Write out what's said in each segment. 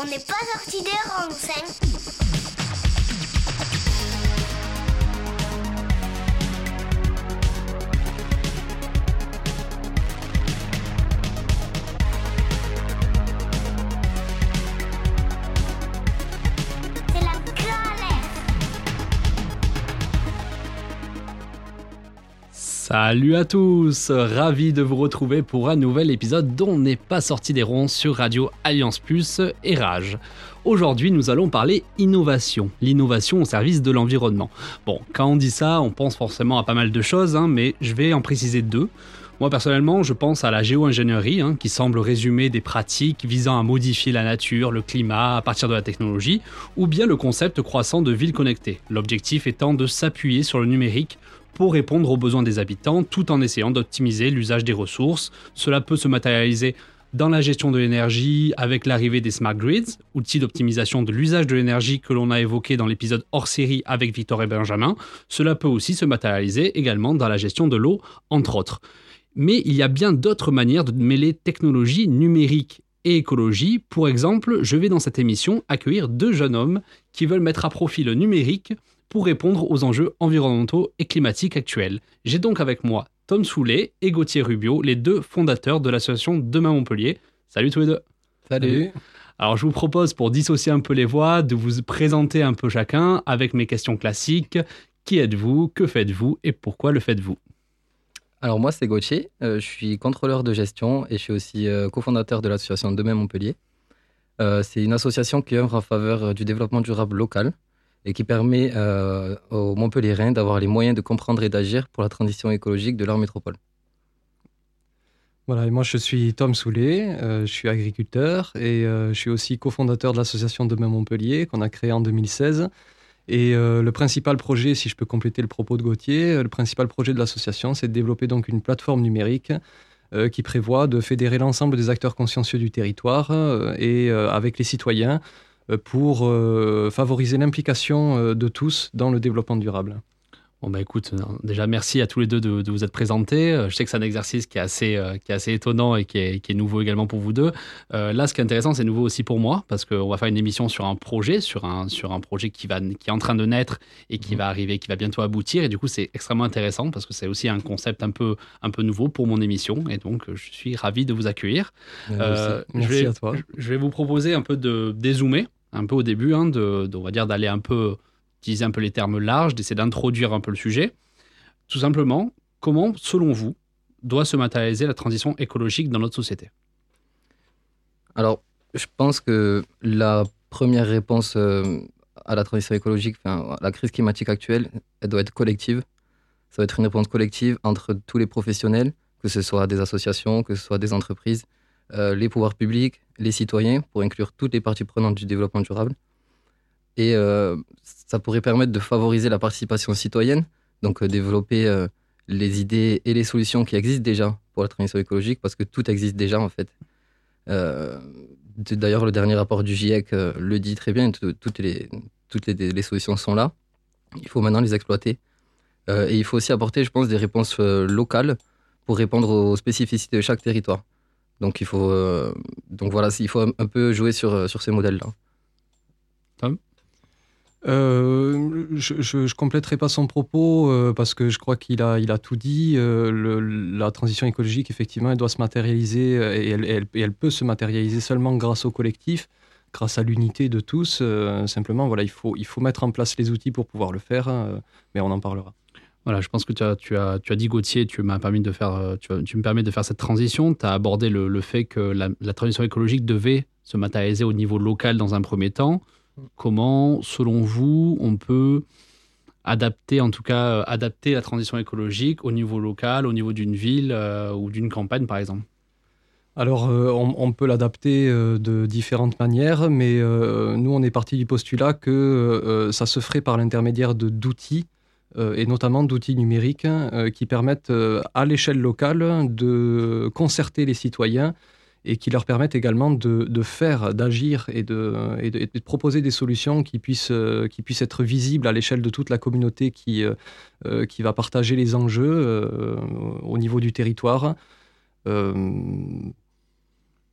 On n'est pas sorti des rangs, Salut à tous, ravi de vous retrouver pour un nouvel épisode dont n'est pas sorti des ronds sur Radio Alliance Plus et Rage. Aujourd'hui, nous allons parler innovation, l'innovation au service de l'environnement. Bon, quand on dit ça, on pense forcément à pas mal de choses, hein, mais je vais en préciser deux. Moi personnellement, je pense à la géo-ingénierie, hein, qui semble résumer des pratiques visant à modifier la nature, le climat à partir de la technologie, ou bien le concept croissant de ville connectée, l'objectif étant de s'appuyer sur le numérique pour répondre aux besoins des habitants tout en essayant d'optimiser l'usage des ressources. Cela peut se matérialiser dans la gestion de l'énergie avec l'arrivée des smart grids, outils d'optimisation de l'usage de l'énergie que l'on a évoqué dans l'épisode hors série avec Victor et Benjamin. Cela peut aussi se matérialiser également dans la gestion de l'eau, entre autres. Mais il y a bien d'autres manières de mêler technologie numérique et écologie. Pour exemple, je vais dans cette émission accueillir deux jeunes hommes qui veulent mettre à profit le numérique pour répondre aux enjeux environnementaux et climatiques actuels. J'ai donc avec moi Tom Soulet et Gauthier Rubio, les deux fondateurs de l'association Demain Montpellier. Salut tous les deux. Salut. Alors je vous propose pour dissocier un peu les voix de vous présenter un peu chacun avec mes questions classiques. Qui êtes-vous? Que faites-vous? Et pourquoi le faites-vous? Alors moi c'est Gauthier, euh, je suis contrôleur de gestion et je suis aussi euh, cofondateur de l'association Demain Montpellier. Euh, c'est une association qui œuvre en faveur du développement durable local et qui permet euh, aux Montpelliérains d'avoir les moyens de comprendre et d'agir pour la transition écologique de leur métropole. Voilà, et moi je suis Tom Soulet, euh, je suis agriculteur et euh, je suis aussi cofondateur de l'association Demain Montpellier qu'on a créée en 2016. Et le principal projet, si je peux compléter le propos de Gauthier, le principal projet de l'association, c'est de développer donc une plateforme numérique qui prévoit de fédérer l'ensemble des acteurs consciencieux du territoire et avec les citoyens pour euh, favoriser l'implication euh, de tous dans le développement durable. Bon bah écoute, déjà merci à tous les deux de, vous être présentés. Je sais que c'est un exercice qui est assez, qui est assez étonnant et qui est, qui est, nouveau également pour vous deux. là, ce qui est intéressant, c'est nouveau aussi pour moi parce qu'on va faire une émission sur un projet, sur un, sur un projet qui, va, qui est en train de naître et qui mmh. va arriver, qui va bientôt aboutir. Et du coup, c'est extrêmement intéressant parce que c'est aussi un concept un peu, un peu nouveau pour mon émission. Et donc, je suis ravi de vous accueillir. merci, je vais, à toi. Je vais vous proposer un peu de dézoomer un peu au début, hein, de, on va dire d'aller un peu, utiliser un peu les termes larges, d'essayer d'introduire un peu le sujet. Tout simplement, comment, selon vous, doit se matérialiser la transition écologique dans notre société? Alors, je pense que la première réponse euh, à la transition écologique, enfin, la crise climatique actuelle, elle doit être collective. Ça doit être une réponse collective entre tous les professionnels, que ce soit des associations, que ce soit des entreprises, euh, les pouvoirs publics, les citoyens, pour inclure toutes les parties prenantes du développement durable. Et euh, ça pourrait permettre de favoriser la participation citoyenne, donc euh, développer euh, les idées et les solutions qui existent déjà pour la transition écologique, parce que tout existe déjà en fait. D'ailleurs, le dernier rapport du GIEC le dit très bien, toutes, les, solutions sont là. Il faut maintenant les exploiter. et il faut aussi apporter, je pense, des réponses locales pour répondre aux spécificités de chaque territoire. Donc il faut, donc voilà, il faut un, peu jouer sur, sur ces modèles-là. Tom? Euh, je, je, compléterai pas son propos parce que je crois qu'il a, tout dit. la transition écologique, effectivement, elle doit se matérialiser et elle, peut se matérialiser seulement grâce au collectif, grâce à l'unité de tous. simplement, voilà, il faut, mettre en place les outils pour pouvoir le faire, mais on en parlera. Voilà, je pense que tu as, dit Gauthier, tu m'as permis de faire, euh, tu, me permets de faire cette transition. Tu as abordé le, fait que la, transition écologique devait se matérialiser au niveau local dans un premier temps. Comment, selon vous, on peut adapter, en tout cas, euh, adapter la transition écologique au niveau local, au niveau d'une ville euh, ou d'une campagne, par exemple? Alors, on, peut l'adapter de différentes manières, mais nous, on est parti du postulat que ça se ferait par l'intermédiaire d'outils euh, et notamment d'outils numériques euh, qui permettent euh, à l'échelle locale de concerter les citoyens et qui leur permettent également de, faire, d'agir et de, proposer des solutions qui puissent, qui puissent être visibles à l'échelle de toute la communauté qui, qui va partager les enjeux au niveau du territoire.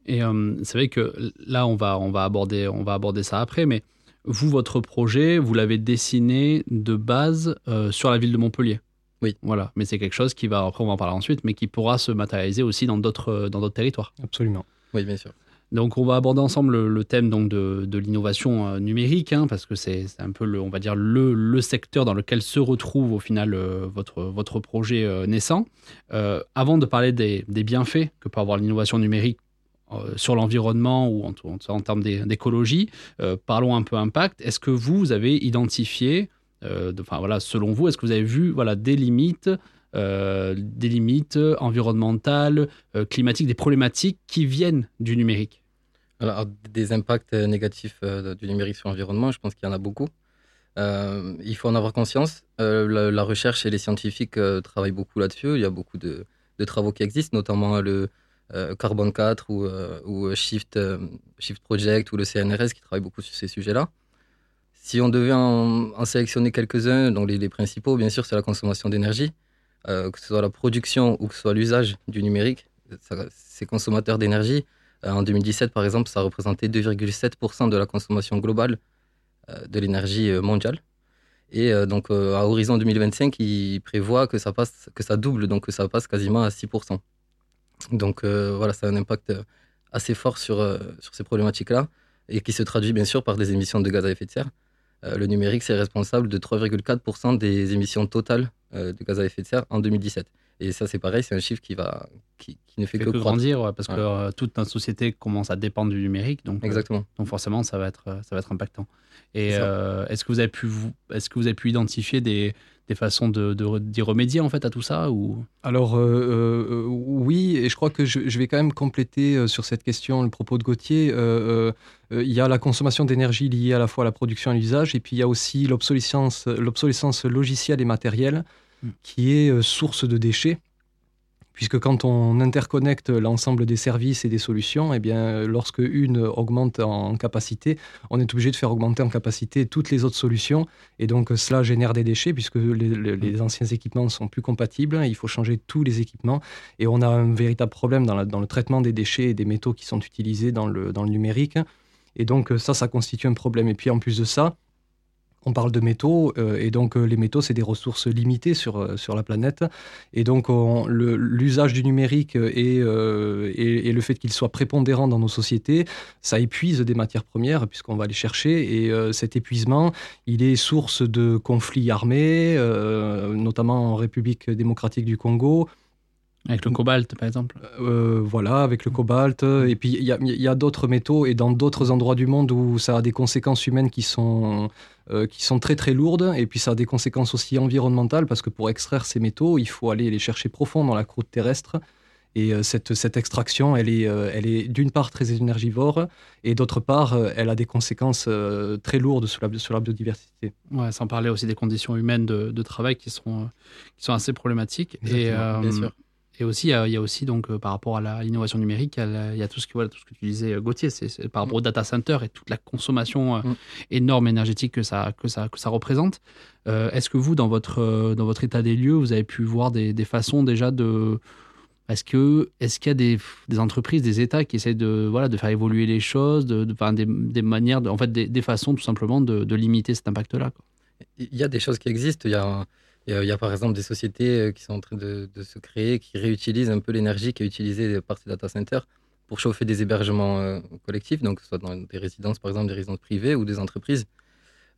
Et euh, c'est vrai que là, on va, on, va aborder, on va aborder ça après, mais vous, votre projet, vous l'avez dessiné de base euh, sur la ville de Montpellier? Oui. Voilà, mais c'est quelque chose qui va, après on va en parler ensuite, mais qui pourra se matérialiser aussi dans d'autres, dans d'autres territoires. Absolument. Oui, bien sûr. Donc, on va aborder ensemble le, le thème donc de, de l'innovation euh, numérique, hein, parce que c'est c'est un peu, le, on va dire, le, le secteur dans lequel se retrouve au final euh, votre, votre projet euh, naissant. Euh, avant de parler des, des bienfaits que peut avoir l'innovation numérique euh, sur l'environnement ou en, en, en termes d'é- d'écologie, euh, parlons un peu impact. Est-ce que vous, vous avez identifié, euh, voilà, selon vous, est-ce que vous avez vu voilà, des limites euh, des limites environnementales, euh, climatiques, des problématiques qui viennent du numérique? Alors, des impacts négatifs du numérique sur l'environnement, je pense qu'il y en a beaucoup. Il faut en avoir conscience. La, recherche et les scientifiques travaillent beaucoup là-dessus. Il y a beaucoup de, travaux qui existent, notamment le Carbone 4 ou, Shift, Shift Project ou le CNRS qui travaillent beaucoup sur ces sujets-là. Si on devait en, sélectionner quelques-uns, donc les, principaux, bien sûr, c'est la consommation d'énergie, euh, que ce soit la production ou que ce soit l'usage du numérique. Ces consommateurs d'énergie, euh, en 2017, par exemple, ça représentait 2,7% de la consommation globale euh, de l'énergie mondiale. Et donc, à horizon 2025, il prévoit que ça, passe, que ça double, donc que ça passe quasiment à 6%. Donc, voilà, ça a un impact assez fort sur, sur ces problématiques-là et qui se traduit bien sûr par des émissions de gaz à effet de serre. Euh, le numérique, c'est responsable de 3,4% des émissions totales euh, de gaz à effet de serre en 2017. Et ça, c'est pareil, c'est un chiffre qui, va, qui, qui ne fait fait que, grandir, ouais, parce que euh, toute notre société commence à dépendre du numérique, donc, euh, Exactement. donc forcément ça va être, euh, ça va être impactant. Et euh, est-ce que vous avez pu, vous, est-ce que vous avez pu identifier des, des façons de, de d'y remédier en fait à tout ça ou? Alors euh, euh, oui, et je crois que je, je vais quand même compléter euh, sur cette question le propos de Gauthier. Euh, euh, euh, il y a la consommation d'énergie liée à la fois à la production et à l'usage, et puis il y a aussi l'obsolescence, l'obsolescence logicielle et matérielle, Qui est euh, source de déchets. Puisque quand on interconnecte l'ensemble des services et des solutions, eh bien, lorsque une augmente en capacité, on est obligé de faire augmenter en capacité toutes les autres solutions. Et donc, cela génère des déchets, puisque les, les- les anciens équipements ne sont plus compatibles. Il faut changer tous les équipements. Et on a un véritable problème dans, la- dans le traitement des déchets et des métaux qui sont utilisés dans le, dans le numérique. Et donc, ça, ça constitue un problème. Et puis, en plus de ça, on parle de métaux, euh, et donc euh, les métaux, c'est des ressources limitées sur, euh, sur la planète. Et donc, l'usage du numérique et, et, le fait qu'il soit prépondérant dans nos sociétés, ça épuise des matières premières, puisqu'on va les chercher. Et cet épuisement, il est source de conflits armés, notamment en République démocratique du Congo, avec le cobalt par exemple euh, voilà, avec le cobalt. Et puis, il y a, il y a d'autres métaux et dans d'autres endroits du monde où ça a des conséquences humaines qui sont, euh, qui sont très très lourdes. Et puis, ça a des conséquences aussi environnementales parce que pour extraire ces métaux, il faut aller les chercher profond dans la croûte terrestre. Et euh, cette, cette extraction, elle est, euh, elle est d'une part très énergivore et d'autre part, euh, elle a des conséquences euh, très lourdes sur la, sur la biodiversité. Ouais, sans parler aussi des conditions humaines de, de travail qui sont, euh, qui sont assez problématiques. Et, Exactement, bien sûr. Et aussi, il y a, aussi donc, euh, par rapport à l'innovation numérique, il y a, tout, ce que, voilà, tout ce que tu disais, euh, Gauthier, c'est par rapport au data center et toute la consommation euh, Mm. énorme énergétique que ça, que ça, que ça représente. Euh, Est-ce que vous, dans votre, dans votre état des lieux, vous avez pu voir des, des façons déjà de... Est-ce que est-ce qu'il y a des, des entreprises, des États qui essaient de voilà de faire évoluer les choses, de, de- enfin, des, des manières, de- en fait des, façons tout simplement de, de limiter cet impact-là. Il y a des choses qui existent. Il y a, il y a, il y a, par exemple des sociétés euh, qui sont en train de, se créer, qui réutilisent un peu l'énergie qui est utilisée par ces data centers pour chauffer des hébergements euh, collectifs, donc soit dans des résidences, par exemple, des résidences privées ou des entreprises.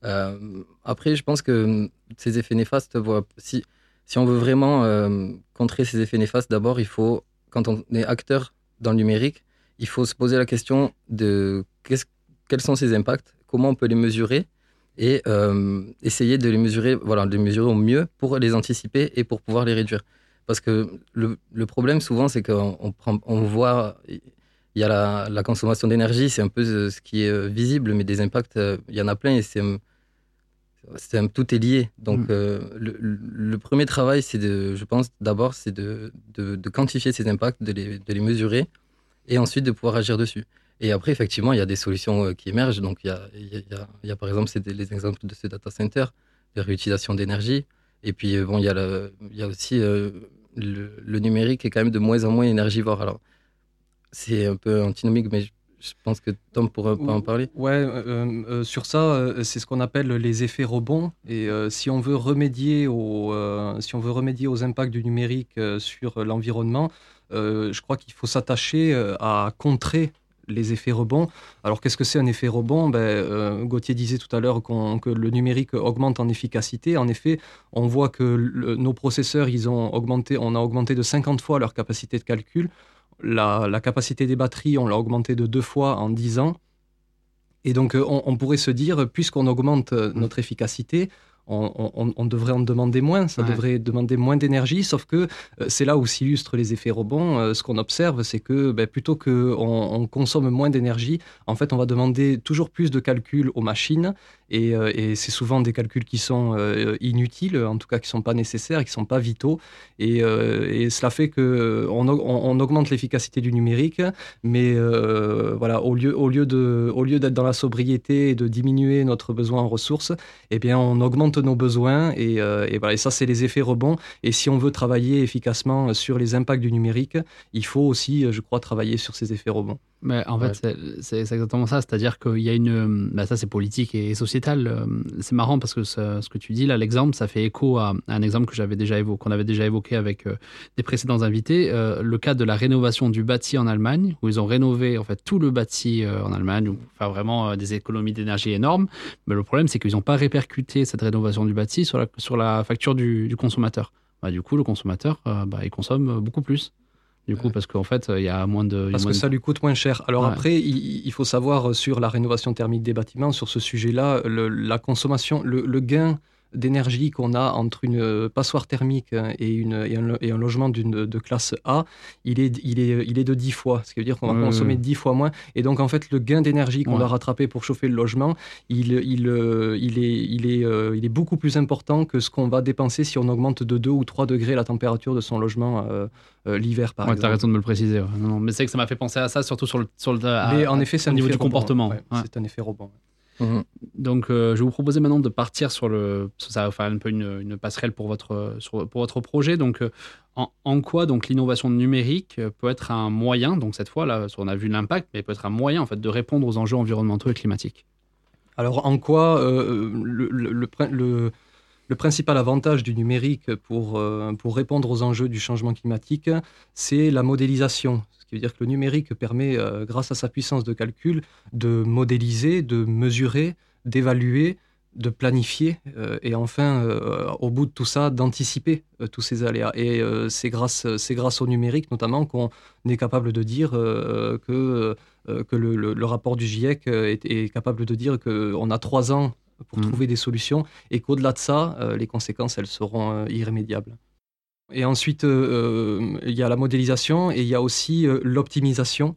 Euh, après, je pense que ces effets néfastes, si, si on veut vraiment euh, contrer ces effets néfastes, d'abord, il faut, quand on est acteur dans le numérique, il faut se poser la question de quels sont ces impacts, comment on peut les mesurer et euh, essayer de les mesurer, voilà, de les mesurer au mieux pour les anticiper et pour pouvoir les réduire. Parce que le, le problème souvent, c'est qu'on on prend, on voit, il y a la, la consommation d'énergie, c'est un peu ce ce qui est euh, visible, mais des impacts, euh, il y en a plein et c'est, euh, tout est lié. Donc Mm. euh, le premier travail, c'est de, je pense, d'abord, c'est de, de, de quantifier ces impacts, de les, de les mesurer et ensuite de pouvoir agir dessus. Et après, effectivement, il y a des solutions euh, qui émergent. Donc, il y a, il y a- il y par exemple, c'est des- les exemples de ces data centers, de réutilisation d'énergie. Et puis, bon, il y a, le- il y a aussi euh, le, le numérique est quand même de moins en moins énergivore. Alors, c'est un peu antinomique, mais je pense que Tom pourra pas en parler. Ouais, euh, euh, sur ça, c'est ce qu'on appelle les effets rebonds. Et si on veut remédier aux, si on veut remédier aux impacts du numérique sur l'environnement, je crois qu'il faut s'attacher à contrer les effets rebonds. Alors qu'est-ce que c'est un effet rebond? Ben, Gauthier disait tout à l'heure que le numérique augmente en efficacité. En effet, on voit que nos processeurs, ils ont augmenté, on a augmenté de 50 fois leur capacité de calcul la, capacité des batteries, on l'a augmenté de deux fois en dix ans. Et donc, euh, on, pourrait se dire, puisqu'on augmente euh, notre efficacité, on, devrait en demander moins, ça devrait demander moins d'énergie, sauf que euh, c'est là où s'illustrent les effets rebonds. ce qu'on observe, c'est que ben, plutôt qu'on on consomme moins d'énergie, en fait, on va demander toujours plus de calculs aux machines euh, et, c'est souvent des calculs qui sont euh, inutiles, en tout cas qui ne sont pas nécessaires, qui ne sont pas vitaux. Et, euh, cela fait qu'on on, augmente l'efficacité du numérique, mais voilà, au lieu, au lieu, d'être dans la sobriété et de diminuer notre besoin en ressources, eh bien, on augmente nos besoins. Et, voilà, et ça, c'est les effets rebonds. Et si on veut travailler efficacement sur les impacts du numérique, il faut aussi, je crois, travailler sur ces effets rebonds. Mais en fait, c'est exactement ça. C'est-à-dire qu'il y a une. Bah ça, c'est politique et sociétal. Euh, c'est marrant parce que ce, que tu dis là, l'exemple, ça fait écho à, un exemple que j'avais déjà évoqué, qu'on avait déjà évoqué avec euh, des précédents invités. Euh, le cas de la rénovation du bâti en Allemagne, où ils ont rénové en fait tout le bâti en Allemagne, pour faire vraiment des économies d'énergie énormes. Mais le problème, c'est qu'ils n'ont pas répercuté cette rénovation du bâti sur la, sur la facture du, consommateur. Bah, du coup, le consommateur, bah, il consomme beaucoup plus du coup, parce qu'en fait, il y a moins de. Parce que ça lui coûte moins cher. Alors après, il, faut savoir euh, sur la rénovation thermique des bâtiments, sur ce sujet-là, la consommation, le gain d'énergie qu'on a entre une euh, passoire thermique et, une, et, un, logement d'une, de classe A, il est, il, est, il est de 10 fois. Ce qui veut dire qu'on va consommer 10 fois moins. Et donc, en fait, le gain d'énergie qu'on va rattraper pour chauffer le logement, il, il, euh, il, est, il, est, euh, il est beaucoup plus important que ce qu'on va dépenser si on augmente de 2 ou 3 degrés la température de son logement l'hiver, par exemple. Tu as raison de me le préciser. Non, mais c'est que ça m'a fait penser à ça, surtout sur le, sur le mais en effet, c'est niveau du comportement. C'est un effet rebond. Mhm. Donc, euh, je vais vous proposer maintenant de partir sur le. Ça va faire un peu une, passerelle pour votre, pour votre projet. Donc, euh, en, quoi donc l'innovation numérique peut être un moyen, donc cette fois, là, on a vu l'impact, mais peut être un moyen en fait de répondre aux enjeux environnementaux et climatiques? Alors, en quoi euh, le, le, le, principal avantage du numérique pour, pour répondre aux enjeux du changement climatique, c'est la modélisation cest veut dire que le numérique permet, euh, grâce à sa puissance de calcul, de modéliser, de mesurer, d'évaluer, de planifier euh, et enfin, euh, au bout de tout ça, d'anticiper tous ces aléas. Et c'est grâce, grâce au numérique notamment qu'on est capable de dire que, que le, rapport du GIEC est, capable de dire qu'on a trois ans pour mmh. trouver des solutions et qu'au-delà de ça, les conséquences, elles seront irrémédiables. Et ensuite, euh, euh, il y a la modélisation et il y a aussi euh, l'optimisation.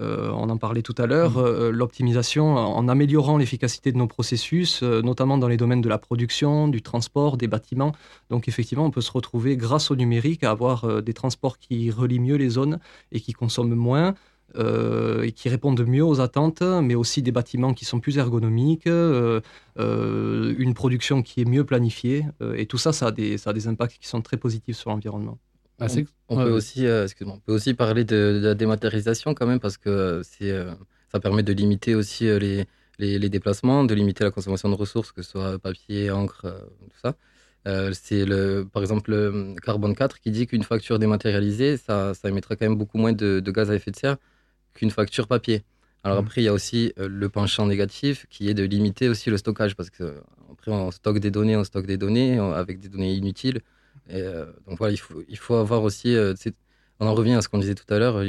on en parlait tout à l'heure, mmh. l'optimisation en améliorant l'efficacité de nos processus, notamment dans les domaines de la production, du transport, des bâtiments. Donc effectivement, on peut se retrouver grâce au numérique à avoir des transports qui relient mieux les zones et qui consomment moins, euh, et qui répondent mieux aux attentes, mais aussi des bâtiments qui sont plus ergonomiques, euh, euh, une production qui est mieux planifiée. et tout ça, ça a, des, ça a des impacts qui sont très positifs sur l'environnement. Ah, on, peut aussi, on peut aussi parler de, la dématérialisation quand même, parce que ça permet de limiter aussi les, les, les, déplacements, de limiter la consommation de ressources, que ce soit papier, encre, tout ça. c'est le, par exemple le Carbone 4 qui dit qu'une facture dématérialisée, ça, ça émettra quand même beaucoup moins de, de gaz à effet de serre qu'une facture papier. Alors mmh. après, il y a aussi euh, le penchant négatif qui est de limiter aussi le stockage parce que euh, après on stocke des données, on stocke des données avec des données inutiles. Et, euh, donc voilà, il faut, il faut avoir aussi, on en revient à ce qu'on disait tout à l'heure,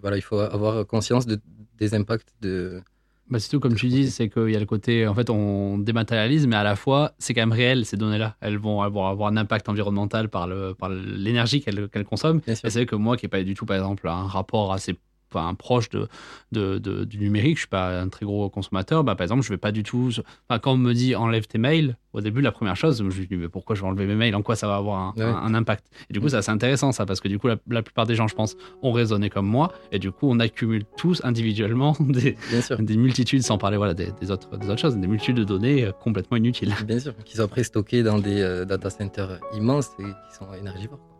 voilà, il faut avoir conscience de, des impacts de, bah, tout comme tu dis, c'est qu'il y a le côté, en fait, on dématérialise, mais à la fois, c'est quand même réel, ces données-là. Elles vont avoir, avoir un impact environnemental par l'énergie par qu'elles consomment. Et c'est vrai que moi, qui n'ai pas du tout, par exemple, un rapport assez enfin, proche de, de, du numérique, je suis pas un très gros consommateur, bah, par exemple, je vais pas du tout. Enfin, quand on me dit enlève tes mails, au début, la première chose, je me dis mais pourquoi je vais enlever mes mails? En quoi ça va avoir un, impact? Et du coup, c'est assez intéressant ça, parce que du coup, la, plupart des gens, je pense, ont raisonné comme moi, et du coup, on accumule tous individuellement des, des multitudes, sans parler voilà, des, autres, des autres choses, des multitudes de données euh, complètement inutiles. Bien sûr, qui sont après stockées dans des euh, data centers immenses et qui sont énergivores.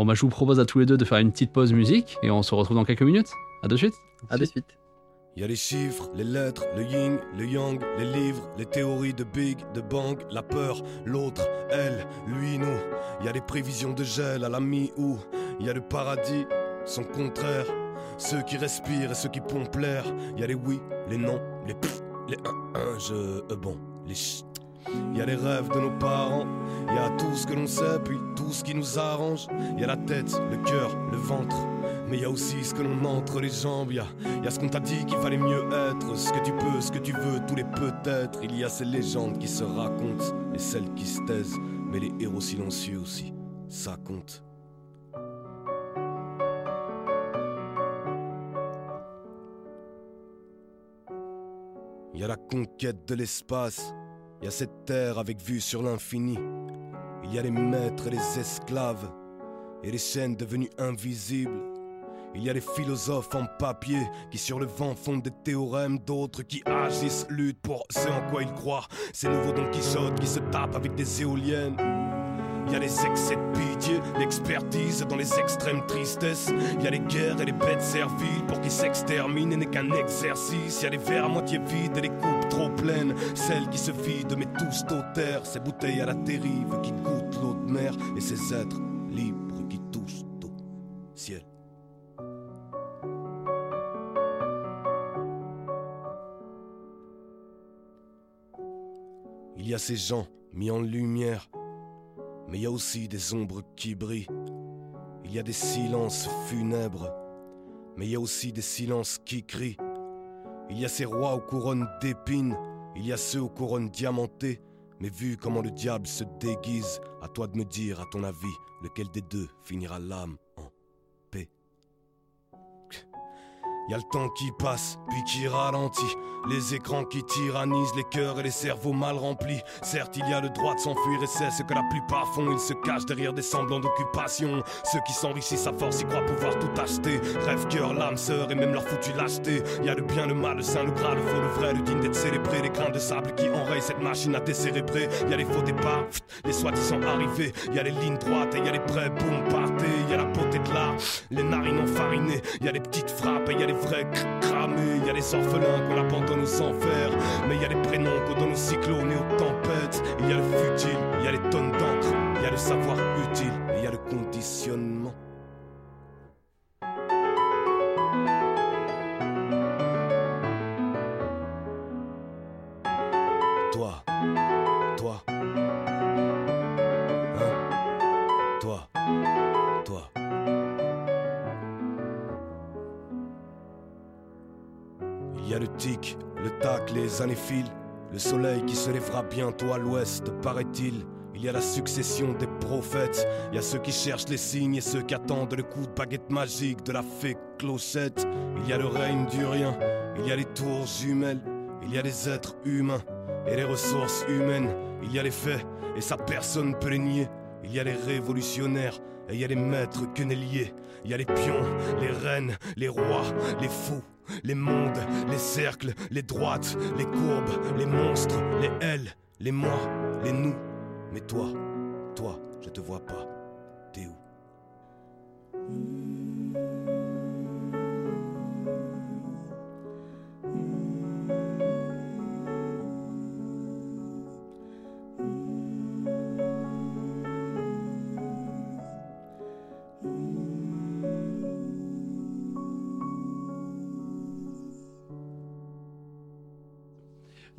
Bon, bah, je vous propose à tous les deux de faire une petite pause musique et on se retrouve dans quelques minutes. À de suite. À de suite. Y a les chiffres, les lettres, le yin, le yang, les livres, les théories de Big, de Bang, la peur, l'autre, elle, lui, nous. Y a les prévisions de gel à la mi-août. Y a le paradis, son contraire. Ceux qui respirent et ceux qui pompent l'air. Y a les oui, les non, les pfff, les un, un, je, euh, bon, les chut. Y a les rêves de nos parents, y a tout ce que l'on sait, puis tout ce qui nous arrange. Y a la tête, le cœur, le ventre. Mais y a aussi ce que l'on entre les jambes, y a, y a ce qu'on t'a dit qu'il fallait mieux être, ce que tu peux, ce que tu veux, tous les peut-être. Il y a ces légendes qui se racontent et celles qui se taisent, mais les héros silencieux aussi, ça compte. Y a la conquête de l'espace, y a cette terre avec vue sur l'infini. Il y a les maîtres et les esclaves, et les chaînes devenues invisibles. Il y a les philosophes en papier qui sur le vent font des théorèmes, d'autres qui agissent, luttent pour ce en quoi ils croient. Ces nouveaux Don Quichotte qui se tapent avec des éoliennes. Il y a les excès de pitié, l'expertise dans les extrêmes tristesses. Il y a les guerres et les bêtes serviles pour qu'ils s'exterminent et n'est qu'un exercice. Il y a les verres à moitié vides et les coupes trop pleines. Celles qui se vident mais tous terre. Ces bouteilles à la dérive qui goûtent l'eau de mer et ces êtres libres qui touchent au ciel. Il y a ces gens mis en lumière, mais il y a aussi des ombres qui brillent. Il y a des silences funèbres, mais il y a aussi des silences qui crient. Il y a ces rois aux couronnes d'épines, il y a ceux aux couronnes diamantées. Mais vu comment le diable se déguise, à toi de me dire, à ton avis, lequel des deux finira l'âme? Y a le temps qui passe, puis qui ralentit. Les écrans qui tyrannisent les cœurs et les cerveaux mal remplis. Certes, il y a le droit de s'enfuir et c'est ce que la plupart font. Ils se cachent derrière des semblants d'occupation. Ceux qui s'enrichissent à force, y croient pouvoir tout acheter. Rêve, cœur, l'âme, sœur et même leur foutu lâcheté. Y a le bien, le mal, le saint, le gras, le faux, le vrai, le digne d'être célébré. Les grains de sable qui enrayent cette machine à décérébrer. Y a les faux départs, les soi-disant arrivés. Y a les lignes droites et y a les prêts, boum, partez. Y a la beauté de l'art, les narines enfarinées. Y a les petites frappes et y a les vrais cr- cramés. Y a les orphelins qu'on abandonne aux enfers. Mais y a les prénoms qu'on donne aux cyclones et aux tempêtes. Il y a le futile, il y a les tonnes d'encre, il y a le savoir utile il y a le conditionnement. Le soleil qui se lèvera bientôt à l'ouest, paraît-il. Il y a la succession des prophètes. Il y a ceux qui cherchent les signes et ceux qui attendent le coup de baguette magique de la fée clochette. Il y a le règne du rien. Il y a les tours jumelles. Il y a les êtres humains et les ressources humaines. Il y a les faits et ça personne peut les nier. Il y a les révolutionnaires et il y a les maîtres queneliers. Il y a les pions, les reines, les rois, les fous, les mondes, les cercles, les droites, les courbes, les monstres, les elles, les moi, les nous. Mais toi, toi, je te vois pas. T'es où?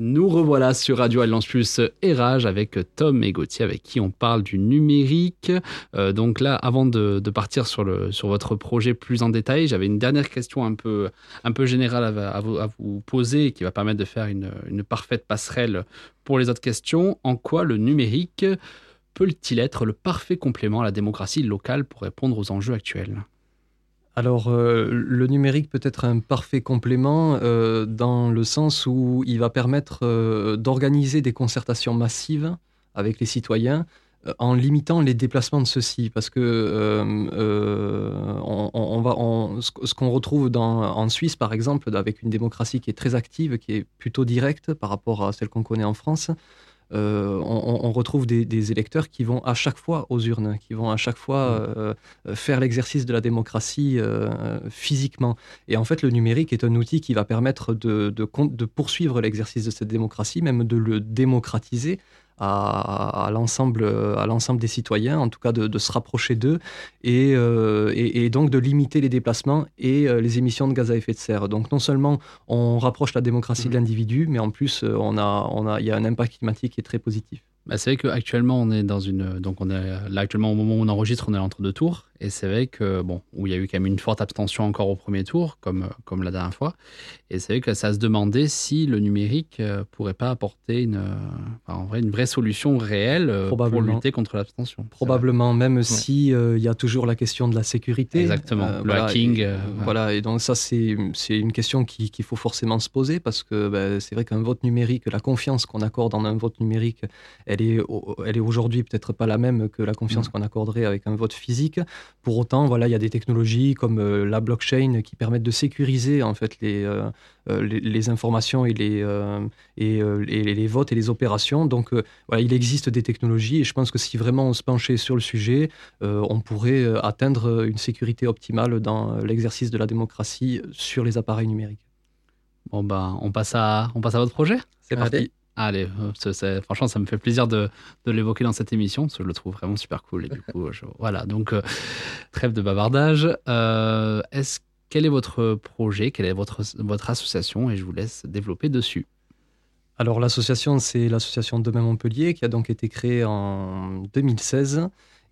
Nous revoilà sur Radio Alliance Plus et avec Tom et Gauthier avec qui on parle du numérique. Euh, donc là, avant de, partir sur, votre projet plus en détail, j'avais une dernière question un peu, générale à, vous, poser qui va permettre de faire une parfaite passerelle pour les autres questions. En quoi le numérique peut-il être le parfait complément à la démocratie locale pour répondre aux enjeux actuels? Alors, euh, le numérique peut être un parfait complément euh, dans le sens où il va permettre euh, d'organiser des concertations massives avec les citoyens en limitant les déplacements de ceux-ci. Parce que on, ce qu'on retrouve en Suisse, par exemple, avec une démocratie qui est très active, qui est plutôt directe par rapport à celle qu'on connaît en France, on, retrouve des, électeurs qui vont à chaque fois aux urnes, qui vont à chaque fois mmh. faire l'exercice de la démocratie physiquement. Et en fait, le numérique est un outil qui va permettre de, de poursuivre l'exercice de cette démocratie, même de le démocratiser à, à l'ensemble des citoyens, en tout cas de, se rapprocher d'eux euh, et, et, donc de limiter les déplacements et euh, les émissions de gaz à effet de serre. Donc non seulement on rapproche la démocratie de mmh. l'individu, mais en plus euh, on a, on a, il y a un impact climatique qui est très positif. Bah, c'est vrai qu'actuellement, on est dans une. Donc, on est là, actuellement, au moment où on enregistre, on est entre deux tours. Et c'est vrai que, bon, où il y a eu quand même une forte abstention encore au premier tour, comme, comme la dernière fois. Et c'est vrai que ça se demandait si le numérique euh, pourrait pas apporter une, en vrai, une vraie solution réelle euh, pour lutter contre l'abstention. Probablement, même si euh, il y a toujours la question de la sécurité. Exactement, le hacking. Voilà, et donc ça, c'est une question qu'il faut forcément se poser parce que bah, c'est vrai qu'un vote numérique, la confiance qu'on accorde en un vote numérique, elle est, elle est aujourd'hui peut-être pas la même que la confiance mm. qu'on accorderait avec un vote physique. Pour autant, voilà, il y a des technologies comme euh, la blockchain qui permettent de sécuriser en fait les, euh, euh, les, informations et les, et, les, votes et les opérations. Donc, voilà, il existe des technologies et je pense que si vraiment on se penchait sur le sujet, on pourrait atteindre une sécurité optimale dans l'exercice de la démocratie sur les appareils numériques. Bon ben, on passe à, on passe à votre projet. C'est parti. Allez, euh, franchement, ça me fait plaisir de, l'évoquer dans cette émission, je le trouve vraiment super cool. Et du coup, voilà, donc euh, trêve de bavardage. Euh, quel est votre projet? Quelle est votre, votre association? Et je vous laisse développer dessus. Alors, l'association, c'est l'association Demain Montpellier, qui a donc été créée en 2016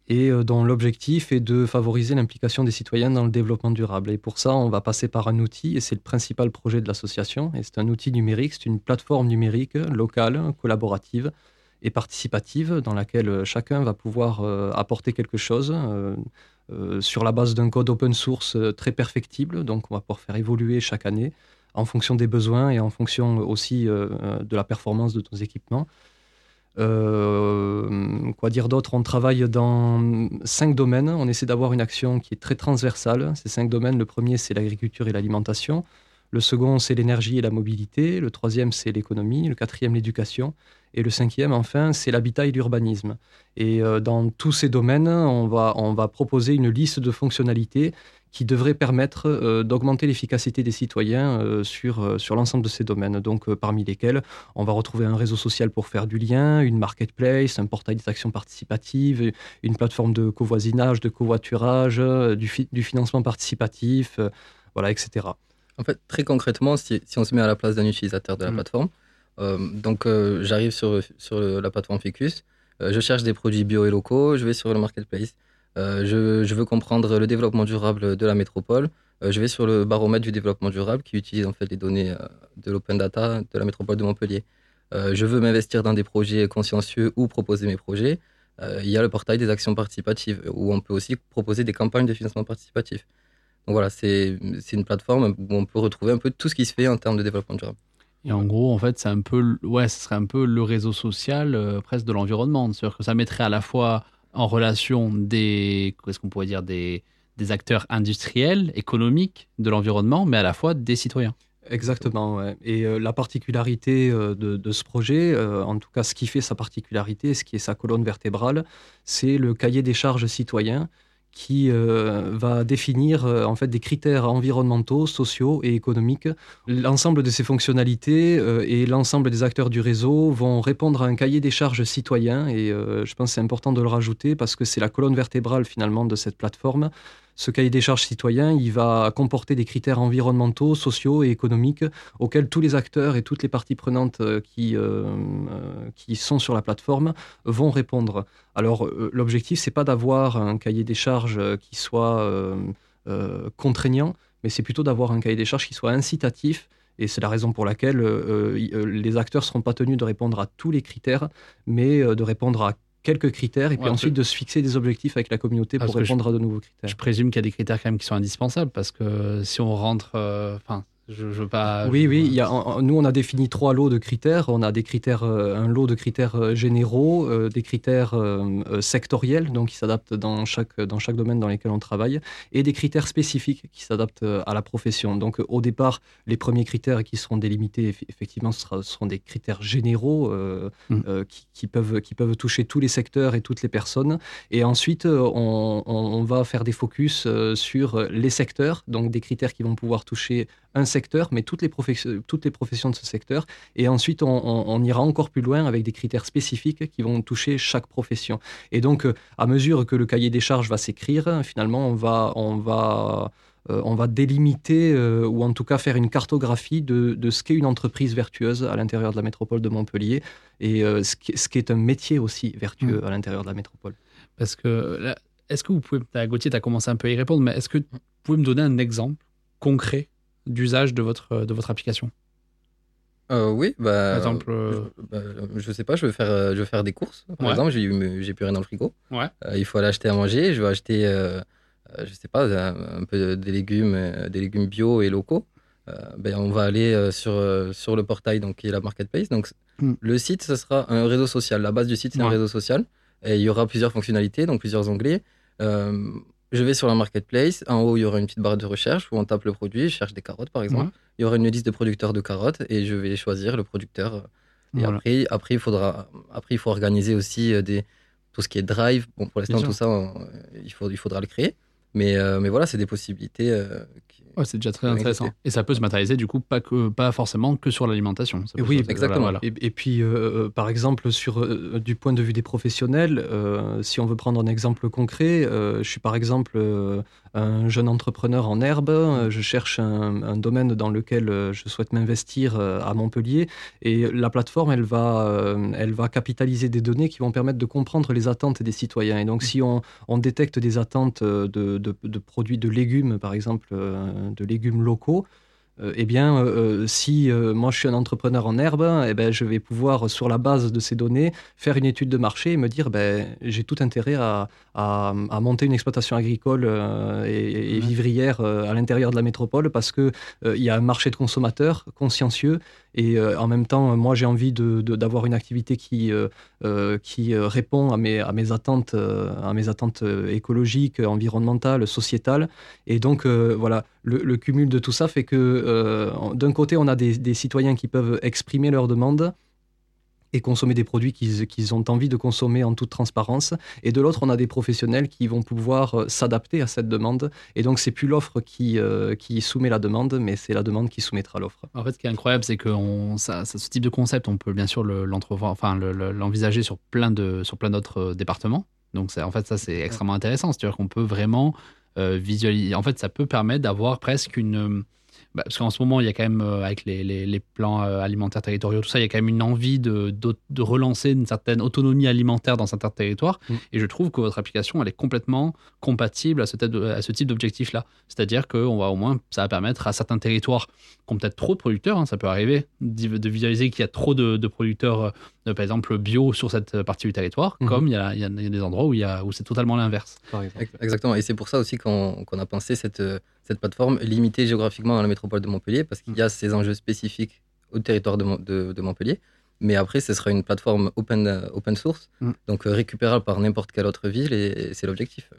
et euh, dont l'objectif est de favoriser l'implication des citoyens dans le développement durable. Et pour ça, on va passer par un outil, et c'est le principal projet de l'association. Et c'est un outil numérique, c'est une plateforme numérique locale, collaborative et participative, dans laquelle euh, chacun va pouvoir euh, apporter quelque chose. sur la base d'un code open source très perfectible, donc on va pouvoir faire évoluer chaque année en fonction des besoins et en fonction aussi de la performance de nos équipements. Euh, quoi dire d'autre? On travaille dans cinq domaines. On essaie d'avoir une action qui est très transversale. Ces cinq domaines, le premier, c'est l'agriculture et l'alimentation. Le second, c'est l'énergie et la mobilité. Le troisième, c'est l'économie. Le quatrième, l'éducation. Et le cinquième, enfin, c'est l'habitat et l'urbanisme. Et euh, dans tous ces domaines, on va, on va proposer une liste de fonctionnalités qui devrait permettre euh, d'augmenter l'efficacité des citoyens euh, sur, euh, sur l'ensemble de ces domaines. Donc, parmi lesquels, on va retrouver un réseau social pour faire du lien, une marketplace, un portail des actions participatives, une plateforme de covoisinage, de covoiturage, du, du financement participatif, voilà, etc. En fait, très concrètement, si, si, on se met à la place d'un utilisateur de la mm. plateforme, donc j'arrive sur, sur la plateforme Ficus, je cherche des produits bio et locaux, je vais sur le marketplace. Euh, je, veux comprendre le développement durable de la métropole. Euh, je vais sur le baromètre du développement durable qui utilise en fait les données euh, de l'open data de la métropole de Montpellier. je veux m'investir dans des projets consciencieux ou proposer mes projets. il y a le portail des actions participatives où on peut aussi proposer des campagnes de financement participatif. Donc voilà, c'est une plateforme où on peut retrouver un peu tout ce qui se fait en termes de développement durable. Et en gros, en fait, c'est un peu, ouais, ce serait un peu le réseau social presque de l'environnement. C'est-à-dire que ça mettrait à la fois en relation des, acteurs industriels, économiques de l'environnement, mais à la fois des citoyens. Exactement. Et euh, la particularité euh, de, de, ce projet, euh, en tout cas ce qui fait sa particularité, ce qui est sa colonne vertébrale, c'est le cahier des charges citoyens qui euh, va définir euh, en fait des critères environnementaux, sociaux et économiques. L'ensemble de ces fonctionnalités euh, et l'ensemble des acteurs du réseau vont répondre à un cahier des charges citoyen et je pense c'est important de le rajouter parce que c'est la colonne vertébrale finalement de cette plateforme. Ce cahier des charges citoyen, il va comporter des critères environnementaux, sociaux et économiques auxquels tous les acteurs et toutes les parties prenantes euh, qui, euh, euh, qui sont sur la plateforme vont répondre. Alors, l'objectif, c'est pas d'avoir un cahier des charges qui soit contraignant, mais c'est plutôt d'avoir un cahier des charges qui soit incitatif et c'est la raison pour laquelle les acteurs ne seront pas tenus de répondre à tous les critères, mais de répondre à quelques critères et puis ensuite de se fixer des objectifs avec la communauté pour répondre à de nouveaux critères. Je présume qu'il y a des critères quand même qui sont indispensables parce que si on rentre, euh, enfin, Je, veux pas. Oui, oui. Il y a, nous, on a défini trois lots de critères. On a des critères, euh, un lot de critères euh, généraux, euh, des critères sectoriels, donc qui s'adaptent dans chaque, dans chaque domaine dans lequel on travaille, et des critères spécifiques qui s'adaptent à la profession. Donc, au départ, les premiers critères qui seront délimités, effectivement, ce, seront des critères généraux mmh. qui, peuvent, qui peuvent toucher tous les secteurs et toutes les personnes. Et ensuite, on, on va faire des focus sur les secteurs, donc des critères qui vont pouvoir toucher un secteur, mais toutes les, professions, toutes les professions de ce secteur. Et ensuite, on, ira encore plus loin avec des critères spécifiques qui vont toucher chaque profession. Et donc, euh, à mesure que le cahier des charges va s'écrire, finalement, on va, on va, euh, on va délimiter euh, ou en tout cas faire une cartographie de, de ce qu'est une entreprise vertueuse à l'intérieur de la métropole de Montpellier et ce, qui, ce, qui, est un métier aussi vertueux mmh. à l'intérieur de la métropole. Parce que est-ce que vous pouvez, Gauthier, tu as commencé un peu à y répondre, mais est-ce que vous pouvez me donner un exemple concret d'usage de votre, de votre application euh, oui, bah, par exemple, euh, je, bah, je, sais pas, je veux faire, euh, je veux faire des courses. Par exemple, j'ai, j'ai plus rien dans le frigo. Ouais. il faut aller acheter à manger. Je veux acheter, je sais pas, un, peu des légumes, des légumes bio et locaux. ben, on va aller sur, sur le portail donc, qui est la marketplace. Donc, hmm. le site, ce sera un réseau social. La base du site, c'est un réseau social. Et il y aura plusieurs fonctionnalités, donc plusieurs onglets. Je vais sur la marketplace. En haut, il y aura une petite barre de recherche où on tape le produit. Je cherche des carottes, par exemple. Il y aura une liste de producteurs de carottes et je vais choisir le producteur. Et après, après, il faudra, après, il faut organiser aussi euh, des, tout ce qui est drive. Bon, pour l'instant, tout ça, il, faut, il faudra le créer. Mais, euh, mais voilà, c'est des possibilités euh, c'est déjà très intéressant. Et ça peut se matérialiser du coup pas, que, pas forcément que sur l'alimentation. Oui, exactement. Et, puis, euh, euh, par exemple, sur, euh, du point de vue des professionnels, si on veut prendre un exemple concret, je suis par exemple un jeune entrepreneur en herbe, je cherche un, domaine dans lequel je souhaite m'investir à Montpellier, et la plateforme, elle va, elle va capitaliser des données qui vont permettre de comprendre les attentes des citoyens. Et donc, si on, on détecte des attentes de, de, de, produits de légumes, par exemple, de légumes locaux, euh, eh bien, euh, euh, si moi je suis un entrepreneur en herbe, eh ben, je vais pouvoir, sur la base de ces données, faire une étude de marché et me dire ben, j'ai tout intérêt à, à, monter une exploitation agricole et, vivrière à l'intérieur de la métropole parce qu'il il y a un marché de consommateurs consciencieux et en même temps, moi j'ai envie d'avoir de, une activité qui, qui répond à mes, à mes attentes, à mes attentes écologiques, environnementales, sociétales. Et donc, voilà, le, le, cumul de tout ça fait que euh, d'un côté, on a des, citoyens qui peuvent exprimer leurs demandes et consommer des produits qu'ils ont envie de consommer en toute transparence. Et de l'autre, on a des professionnels qui vont pouvoir euh, s'adapter à cette demande. Et donc, c'est plus l'offre qui, euh, qui soumet la demande, mais c'est la demande qui soumettra l'offre. En fait, ce qui est incroyable, c'est que ce type de concept, on peut bien sûr l'entrevoir, enfin, l'envisager sur plein d'autres départements. Donc, en fait, ça, c'est extrêmement intéressant. C'est-à-dire qu'on peut vraiment visualiser. En fait, ça peut permettre d'avoir presque une bah, parce qu'en ce moment, il y a quand même, euh, avec les, les, plans euh, alimentaires territoriaux, tout ça, il y a quand même une envie de, de, relancer une certaine autonomie alimentaire dans certains territoires. Mm. Et je trouve que votre application, elle est complètement compatible à ce, à ce type d'objectif-là. C'est-à-dire que on va au moins, ça va permettre à certains territoires qui ont peut-être trop de producteurs, hein, ça peut arriver, de visualiser qu'il y a trop de, producteurs, euh, par exemple, bio sur cette partie du territoire, mm-hmm. comme il y, a, il y, a, des endroits où, où c'est totalement l'inverse. Exactement. Et c'est pour ça aussi qu'on a pensé cette cette plateforme limitée géographiquement dans la métropole de Montpellier parce qu'il y a mm. ces enjeux spécifiques au territoire de, de, Montpellier. Mais après, ce sera une plateforme open, open source, mm. donc euh, récupérable par n'importe quelle autre ville et, c'est l'objectif.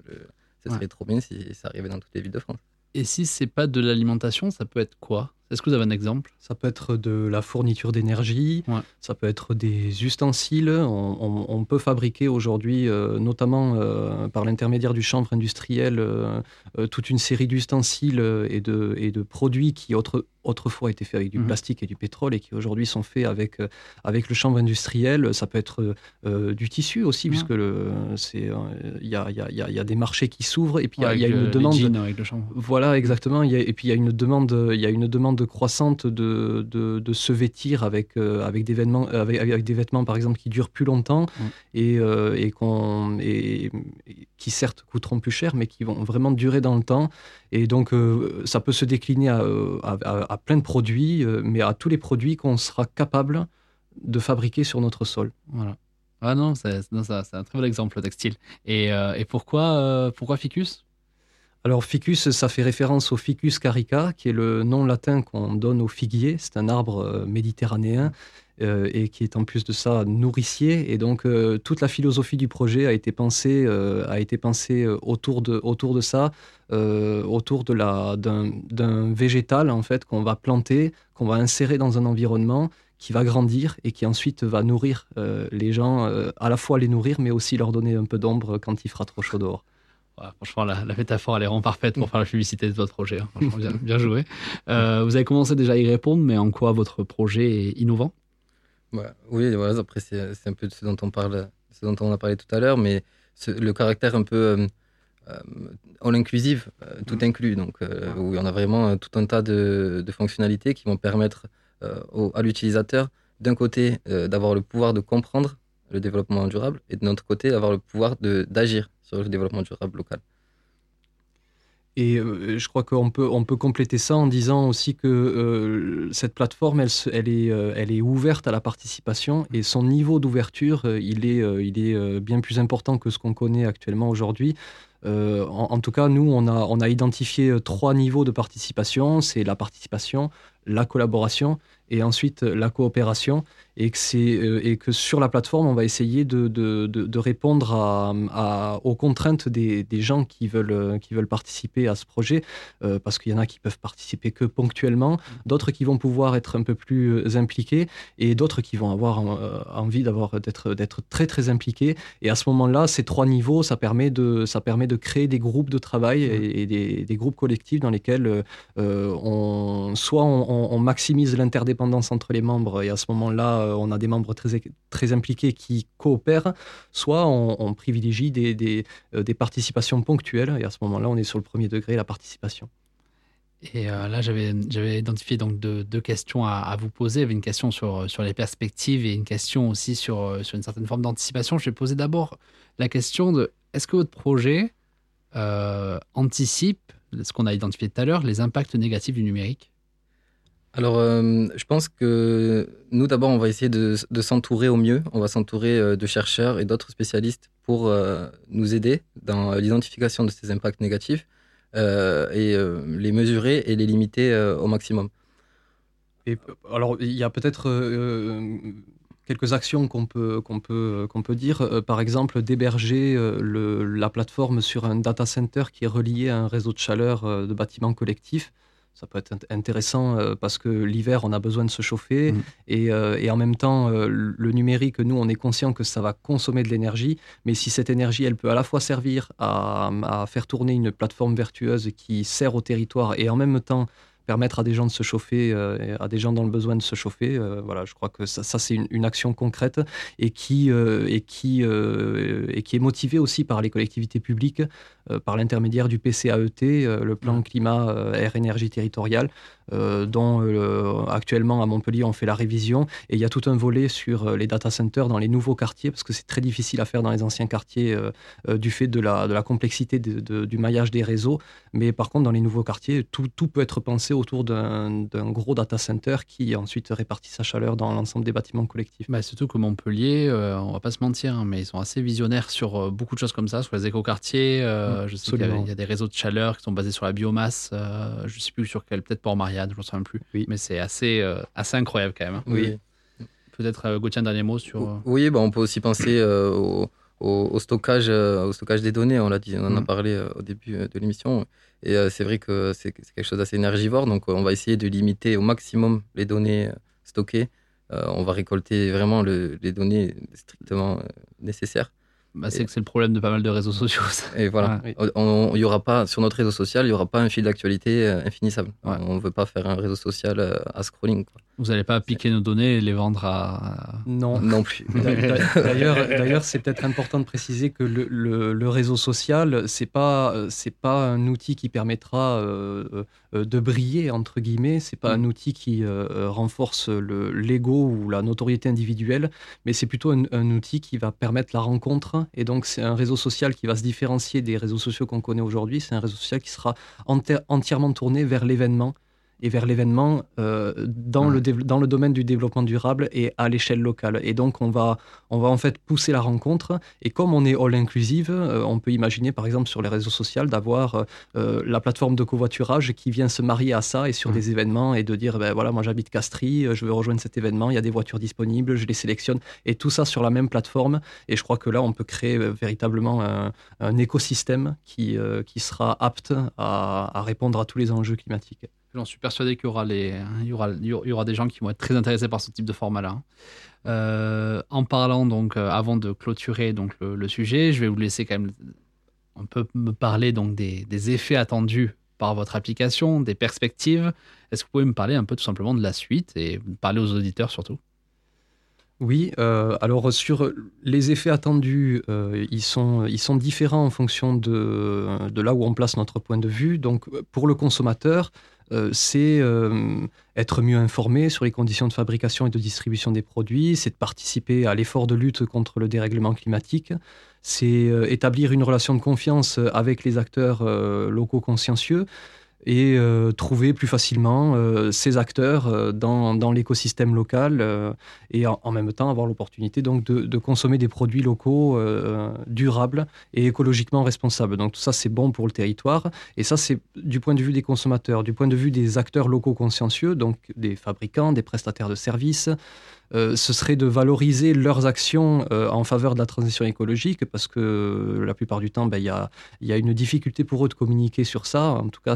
Ce serait trop bien si ça arrivait dans toutes les villes de France. Et si c'est pas de l'alimentation, ça peut être quoi? Est-ce que vous avez un exemple? Ça peut être de la fourniture d'énergie, ça peut être des ustensiles. On, peut fabriquer aujourd'hui, euh, notamment euh, par l'intermédiaire du chanvre industriel, euh, toute une série d'ustensiles et de, et de produits qui autrefois étaient faits avec du mhm. plastique et du pétrole et qui aujourd'hui sont faits avec, avec le chanvre industriel. Ça peut être du tissu aussi, puisque il y a, y, y a, des marchés qui s'ouvrent et puis il y, a une demande. avec le. Voilà, exactement. et puis il y a une demande, il y a une demande croissante de, de, se vêtir avec, euh, avec, des vêtements, avec, avec, des vêtements, par exemple, qui durent plus longtemps et, euh, et, qu'on, et, qui, certes, coûteront plus cher, mais qui vont vraiment durer dans le temps. Et donc, euh, ça peut se décliner à, à, plein de produits, mais à tous les produits qu'on sera capable de fabriquer sur notre sol. Voilà. Ah non, c'est, c'est un très bel exemple textile. Et, et pourquoi, pourquoi Ficus? Alors ficus, ça fait référence au ficus carica, qui est le nom latin qu'on donne au figuier. C'est un arbre euh, méditerranéen euh, et qui est en plus de ça nourricier. Et donc euh, toute la philosophie du projet a été pensée, a été pensée autour, de, autour de ça, autour de la, d'un, végétal en fait qu'on va planter, qu'on va insérer dans un environnement qui va grandir et qui ensuite va nourrir les gens, à la fois les nourrir mais aussi leur donner un peu d'ombre quand il fera trop chaud dehors franchement, la, métaphore, elle est vraiment parfaite pour faire la publicité de votre projet. Hein. Franchement, bien, joué. Euh, vous avez commencé déjà à y répondre, mais en quoi votre projet est innovant? Oui, voilà, après, c'est un peu ce dont, on parle, ce dont on a parlé tout à l'heure, mais le caractère un peu euh, euh all inclusive, euh, tout mm. inclus, donc où il y en a vraiment tout un tas de, fonctionnalités qui vont permettre à l'utilisateur, d'un côté, d'avoir le pouvoir de comprendre le développement durable, et de notre côté, d'avoir le pouvoir d'agir sur le développement durable local. Et euh, je crois qu'on peut, on peut compléter ça en disant aussi que euh, cette plateforme, elle, elle, est, euh, elle est ouverte à la participation et son niveau d'ouverture, il, est, il est bien plus important que ce qu'on connaît actuellement aujourd'hui. En, en, tout cas, nous, on a, on a identifié trois niveaux de participation. C'est la participation, la collaboration et ensuite la coopération et que, c'est, euh, et que sur la plateforme, on va essayer de, de, de, répondre à, aux contraintes des, des, gens qui veulent, qui veulent participer à ce projet, euh, parce qu'il y en a qui peuvent participer que ponctuellement, d'autres qui vont pouvoir être un peu plus euh, impliqués, et d'autres qui vont avoir envie d'avoir, d'être, d'être très très impliqués. Et à ce moment-là, ces trois niveaux, ça permet de, ça permet de créer des groupes de travail et, des, des, groupes collectifs dans lesquels on, soit on, on maximise l'interdépendance entre les membres, et à ce moment-là, euh, on a des membres très, impliqués qui coopèrent, soit on, privilégie des, euh, des, participations ponctuelles, et à ce moment-là, on est sur le premier degré, la participation. Et euh, là, j'avais, identifié donc deux, questions à, vous poser. Il une question sur, les perspectives et une question aussi sur, sur une certaine forme d'anticipation. Je vais poser d'abord la question de est-ce que votre projet anticipe ce qu'on a identifié tout à l'heure, les impacts négatifs du numérique? Alors, euh, je pense que nous, d'abord, on va essayer de, s'entourer au mieux. On va s'entourer euh, de chercheurs et d'autres spécialistes pour euh, nous aider dans l'identification de ces impacts négatifs et les mesurer et les limiter au maximum. Et, alors, il y a peut-être quelques actions qu'on peut, qu'on peut, qu'on peut dire. par exemple, d'héberger la plateforme sur un data center qui est relié à un réseau de chaleur de bâtiments collectifs ça peut être intéressant euh, parce que l'hiver, on a besoin de se chauffer mm. euh, et, en même temps, euh, le numérique, nous, on est conscient que ça va consommer de l'énergie, mais si cette énergie, elle peut à la fois servir à, à, faire tourner une plateforme vertueuse qui sert au territoire et en même temps permettre à des gens de se chauffer, à des gens dans le besoin de se chauffer. Voilà, je crois que ça, c'est une, action concrète et qui, et, qui, et qui est motivée aussi par les collectivités publiques, par l'intermédiaire du PCAET, le plan climat air énergie territorial, dont actuellement à Montpellier on fait la révision. Et il y a tout un volet sur les data centers dans les nouveaux quartiers, parce que c'est très difficile à faire dans les anciens quartiers du fait de la, de la complexité du maillage des réseaux. Mais par contre, dans les nouveaux quartiers, tout, tout peut être pensé autour d'un gros data center qui ensuite répartit sa chaleur dans l'ensemble des bâtiments collectifs. Bah, surtout que Montpellier, euh, on va pas se mentir, hein, mais ils sont assez visionnaires sur euh, beaucoup de choses comme ça, sur les écoquartiers. Euh, je sais qu'il y, a des réseaux de chaleur qui sont basés sur la biomasse. je ne sais plus sur quel, peut-être Port-Marianne, je ne sais plus. Oui. Mais c'est assez, assez incroyable quand même. Hein. Oui. Peut-être Gauthier, un dernier mot sur. Oui, bah, on peut aussi penser au, stockage, au stockage des données. On l'a dit, on en a mm. parlé au début de l'émission. Et euh, c'est vrai que c'est quelque chose d'assez énergivore, donc on va essayer de limiter au maximum les données euh, stockées. Euh, on va récolter vraiment les données strictement nécessaires. Bah, c'est que c'est le problème de pas mal de réseaux sociaux. Et voilà. Il y aura pas, sur notre réseau social, il n'y aura pas un fil d'actualité infinissable. On ne veut pas faire un réseau social à scrolling. Vous n'allez pas piquer nos données et les vendre à. Non. Non plus. D'ailleurs, c'est peut-être important de préciser que le, réseau social, ce n'est pas, pas un outil qui permettra euh, euh, de briller, entre guillemets. Ce n'est pas un outil qui euh, renforce l'ego ou la notoriété individuelle, mais c'est plutôt un, outil qui va permettre la rencontre. Et donc, c'est un réseau social qui va se différencier des réseaux sociaux qu'on connaît aujourd'hui. C'est un réseau social qui sera entièrement tourné vers l'événement et vers l'événement euh, dans, le dans le domaine du développement durable et à l'échelle locale. Et donc, on va, on va en fait pousser la rencontre. Et comme on est all inclusive, euh, on peut imaginer, par exemple, sur les réseaux sociaux, d'avoir euh, la plateforme de covoiturage qui vient se marier à ça et sur des événements et de dire, ben voilà, moi j'habite Castries, je veux rejoindre cet événement, il y a des voitures disponibles, je les sélectionne. Et tout ça sur la même plateforme. Et je crois que là, on peut créer véritablement un, écosystème qui, qui sera apte à, à répondre à tous les enjeux climatiques. J'en suis persuadé qu'il y aura, des gens qui vont être très intéressés par ce type de format-là. Euh, en parlant donc, euh, avant de clôturer donc le, sujet, je vais vous laisser quand même. On peut me parler donc des, effets attendus par votre application, des perspectives. Est-ce que vous pouvez me parler un peu tout simplement de la suite et parler aux auditeurs surtout? Oui, euh, alors sur les effets attendus, ils, sont, différents en fonction de, là où on place notre point de vue. Donc pour le consommateur, c'est euh, être mieux informé sur les conditions de fabrication et de distribution des produits, c'est de participer à l'effort de lutte contre le dérèglement climatique, c'est euh, établir une relation de confiance avec les acteurs locaux consciencieux, et euh, trouver plus facilement euh, ces acteurs euh, dans, dans l'écosystème local et en, même temps avoir l'opportunité donc de, de, consommer des produits locaux durables et écologiquement responsables. Donc tout ça c'est bon pour le territoire et ça c'est du point de vue des consommateurs, du point de vue des acteurs locaux consciencieux, donc des fabricants, des prestataires de services, euh, ce serait de valoriser leurs actions euh, en faveur de la transition écologique, parce que euh, la plupart du temps, ben, il y, a, y, a, une difficulté pour eux de communiquer sur ça. En tout cas,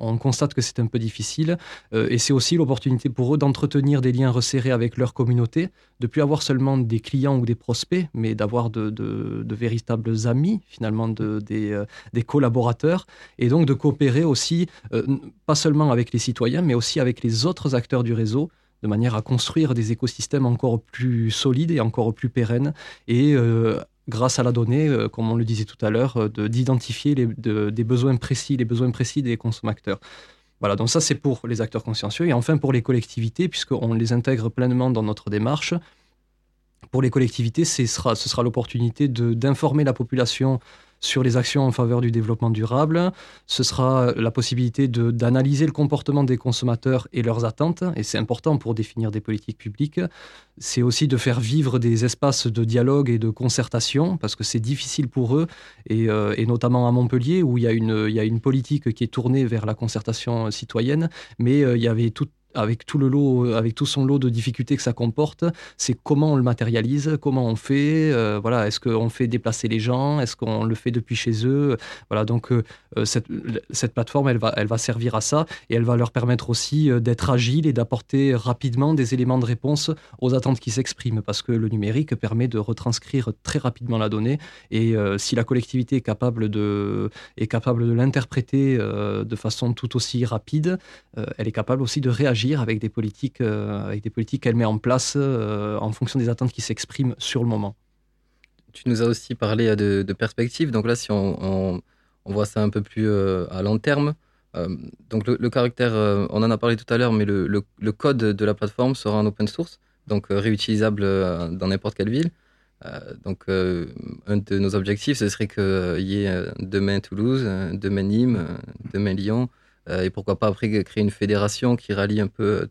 on constate que c'est un peu difficile. et c'est aussi l'opportunité pour eux d'entretenir des liens resserrés avec leur communauté, de plus avoir seulement des clients ou des prospects, mais d'avoir de, de, véritables amis, finalement, de, des, des, collaborateurs, et donc de coopérer aussi, pas seulement avec les citoyens, mais aussi avec les autres acteurs du réseau de manière à construire des écosystèmes encore plus solides et encore plus pérennes et euh, grâce à la donnée, euh, comme on le disait tout à l'heure, euh, d'identifier les besoins précis des consommateurs. Voilà, donc ça c'est pour les acteurs consciencieux et enfin pour les collectivités, puisqu'on les intègre pleinement dans notre démarche. Pour les collectivités, ce sera, ce sera l'opportunité d'informer la population sur les actions en faveur du développement durable. Ce sera la possibilité d'analyser le comportement des consommateurs et leurs attentes, et c'est important pour définir des politiques publiques. C'est aussi de faire vivre des espaces de dialogue et de concertation, parce que c'est difficile pour eux, et, euh, notamment à Montpellier, où il y, a une, y a une politique qui est tournée vers la concertation citoyenne, mais euh, il y avait tout avec tout le lot, avec tout son lot de difficultés que ça comporte, c'est comment on le matérialise, comment on fait, euh, voilà, est-ce qu'on fait déplacer les gens, est-ce qu'on le fait depuis chez eux, voilà, donc euh, euh, cette, plateforme, elle va, elle va servir à ça et elle va leur permettre aussi d'être agile et d'apporter rapidement des éléments de réponse aux attentes qui s'expriment, parce que le numérique permet de retranscrire très rapidement la donnée et si la collectivité est capable de, est capable de l'interpréter de façon tout aussi rapide, elle est capable aussi de réagir avec des politiques, euh, avec des politiques qu'elle met en place euh, en fonction des attentes qui s'expriment sur le moment. Tu nous as aussi parlé de, de perspective. Donc là, si on, voit ça un peu plus euh, à long terme, donc le, caractère, on en a parlé tout à l'heure, mais le, code de la plateforme sera en open source, donc réutilisable dans n'importe quelle ville. donc, un de nos objectifs, ce serait qu'il y ait demain Toulouse, demain Nîmes, demain Lyon, euh, et pourquoi pas après créer une fédération qui rallie un peu euh,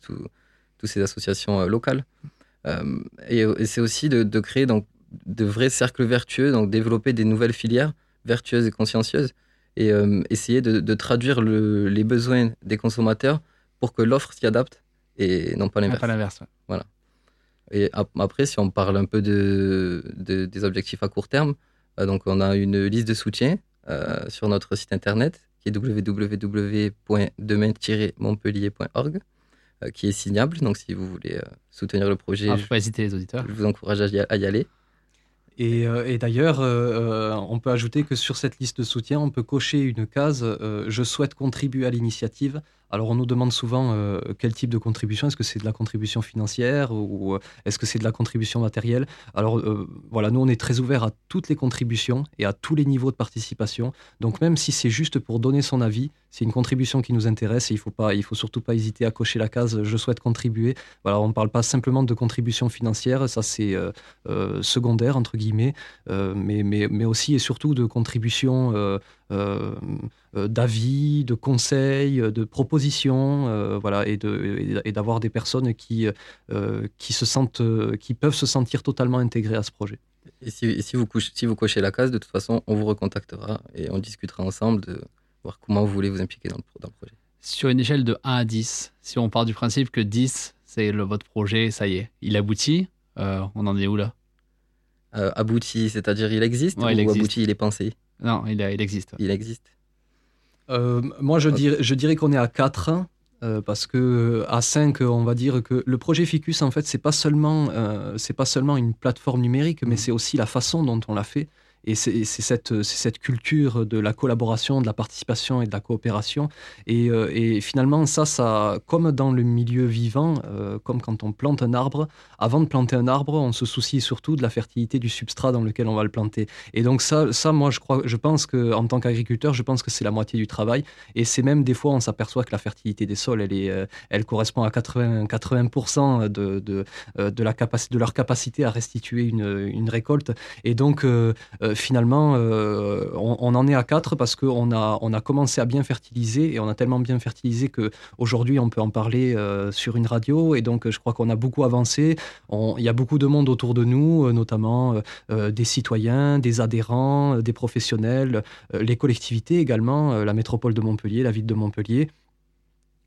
toutes ces associations euh, locales. et, c'est aussi de, créer donc, de vrais cercles vertueux, donc développer des nouvelles filières vertueuses et consciencieuses et essayer de, traduire les besoins des consommateurs pour que l'offre s'y adapte et non pas l'inverse. Pas l'inverse. Voilà. Et après, si on parle un peu de, des objectifs à court terme, donc on a une liste de soutien sur notre site internet qui est www.demain-montpellier.org, euh, qui est signable. Donc, si vous voulez euh, soutenir le projet, ah, je, pas hésiter, les auditeurs. je vous encourage à y, aller. Et, euh, d'ailleurs, on peut ajouter que sur cette liste de soutien, on peut cocher une case Je souhaite contribuer à l'initiative alors on nous demande souvent euh, quel type de contribution, est-ce que c'est de la contribution financière ou euh, est-ce que c'est de la contribution matérielle? Alors euh, voilà, nous on est très ouvert à toutes les contributions et à tous les niveaux de participation. Donc même si c'est juste pour donner son avis, c'est une contribution qui nous intéresse et il faut pas, faut surtout pas hésiter à cocher la case je souhaite contribuer. Voilà, on ne parle pas simplement de contribution financière, ça c'est secondaire entre guillemets, mais, mais, mais aussi et surtout de contribution d'avis, de conseils, de propositions, voilà, et d'avoir des personnes qui, qui, se sentent, qui peuvent se sentir totalement intégrées à ce projet. Et si, si, vous si vous cochez la case, de toute façon, on vous recontactera et on discutera ensemble de voir comment vous voulez vous impliquer dans le, dans le projet. Sur une échelle de 1 à 10, si on part du principe que 10, c'est votre projet, ça y est, il aboutit, on en est où là? Euh, abouti, c'est-à-dire il existe ou abouti, il est pensé? Non, il, il, existe. Il existe. Euh, moi, je, dirais, je dirais qu'on est à 4. Euh, parce que à 5, on va dire que le projet Ficus, en fait, c'est pas seulement, c'est pas seulement une plateforme numérique, mais mm. c'est aussi la façon dont on l'a fait. Et c'est cette, culture de la collaboration, de la participation et de la coopération. Et, euh, finalement, ça, ça, comme dans le milieu vivant, euh, comme quand on plante un arbre, avant de planter un arbre, on se soucie surtout de la fertilité du substrat dans lequel on va le planter. Et donc ça, moi, je, crois, je pense qu'en tant qu'agriculteur, je pense que c'est la moitié du travail. Et c'est même des fois, on s'aperçoit que la fertilité des sols, elle, est, euh, elle correspond à 80, 80% de, de, de, la de leur capacité à restituer une récolte. Et donc, finalement, euh, on, en est à 4 parce qu'on a, on a commencé à bien fertiliser et on a tellement bien fertilisé qu'aujourd'hui, on peut en parler euh, sur une radio. Et donc, je crois qu'on a beaucoup avancé. Il y a beaucoup de monde autour de nous, euh, notamment des citoyens, des adhérents, des professionnels, les collectivités également, la métropole de Montpellier, la ville de Montpellier.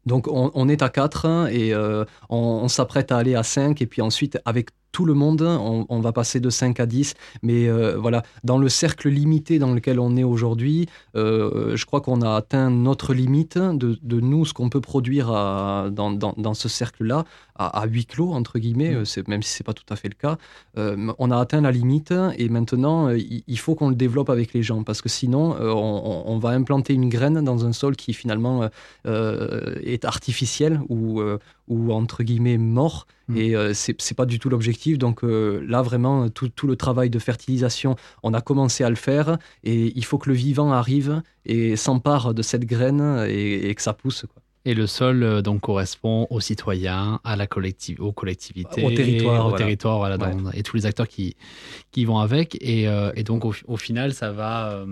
Donc on, est à 4 et on, on s'apprête à aller à 5 et puis ensuite avec tout le monde. On, va passer de 5 à 10. Mais euh, voilà, dans le cercle limité dans lequel on est aujourd'hui, euh, je crois qu'on a atteint notre limite de, nous, ce qu'on peut produire dans, dans, ce cercle-là, à, huis clos, entre guillemets, mmh. euh, même si ce n'est pas tout à fait le cas. on a atteint la limite et maintenant, il, faut qu'on le développe avec les gens parce que sinon, on, va implanter une graine dans un sol qui finalement est artificiel ou, ou entre guillemets mort. Hmm. Et euh, ce c'est pas du tout l'objectif. Donc euh, là, vraiment, tout, tout, le travail de fertilisation, on a commencé à le faire. Et il faut que le vivant arrive et s'empare de cette graine et, que ça pousse. Quoi. Et le sol euh, donc correspond aux citoyens, à la collective, aux collectivités, au territoire, au territoire voilà, et tous les acteurs qui, qui vont avec. Et, et donc au, final, ça va.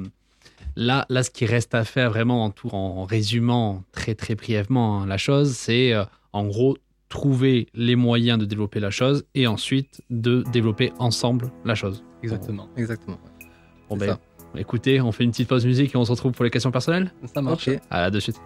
Là, là, ce qui reste à faire vraiment en, tout, en résumant très très brièvement hein, la chose, c'est en gros, trouver les moyens de développer la chose et ensuite de développer ensemble la chose. Exactement. Exactement. Bon ben, écoutez, on fait une petite pause musique et on se retrouve pour les questions personnelles? Ça marche. À la de suite.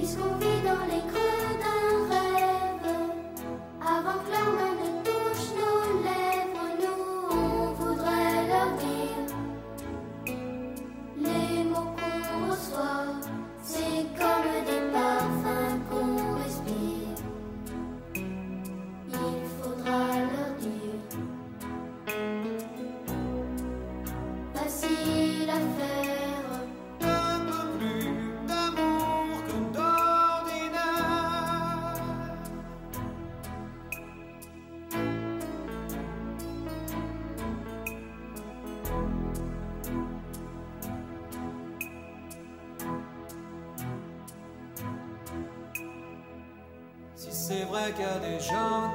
Des qu'il y a des gens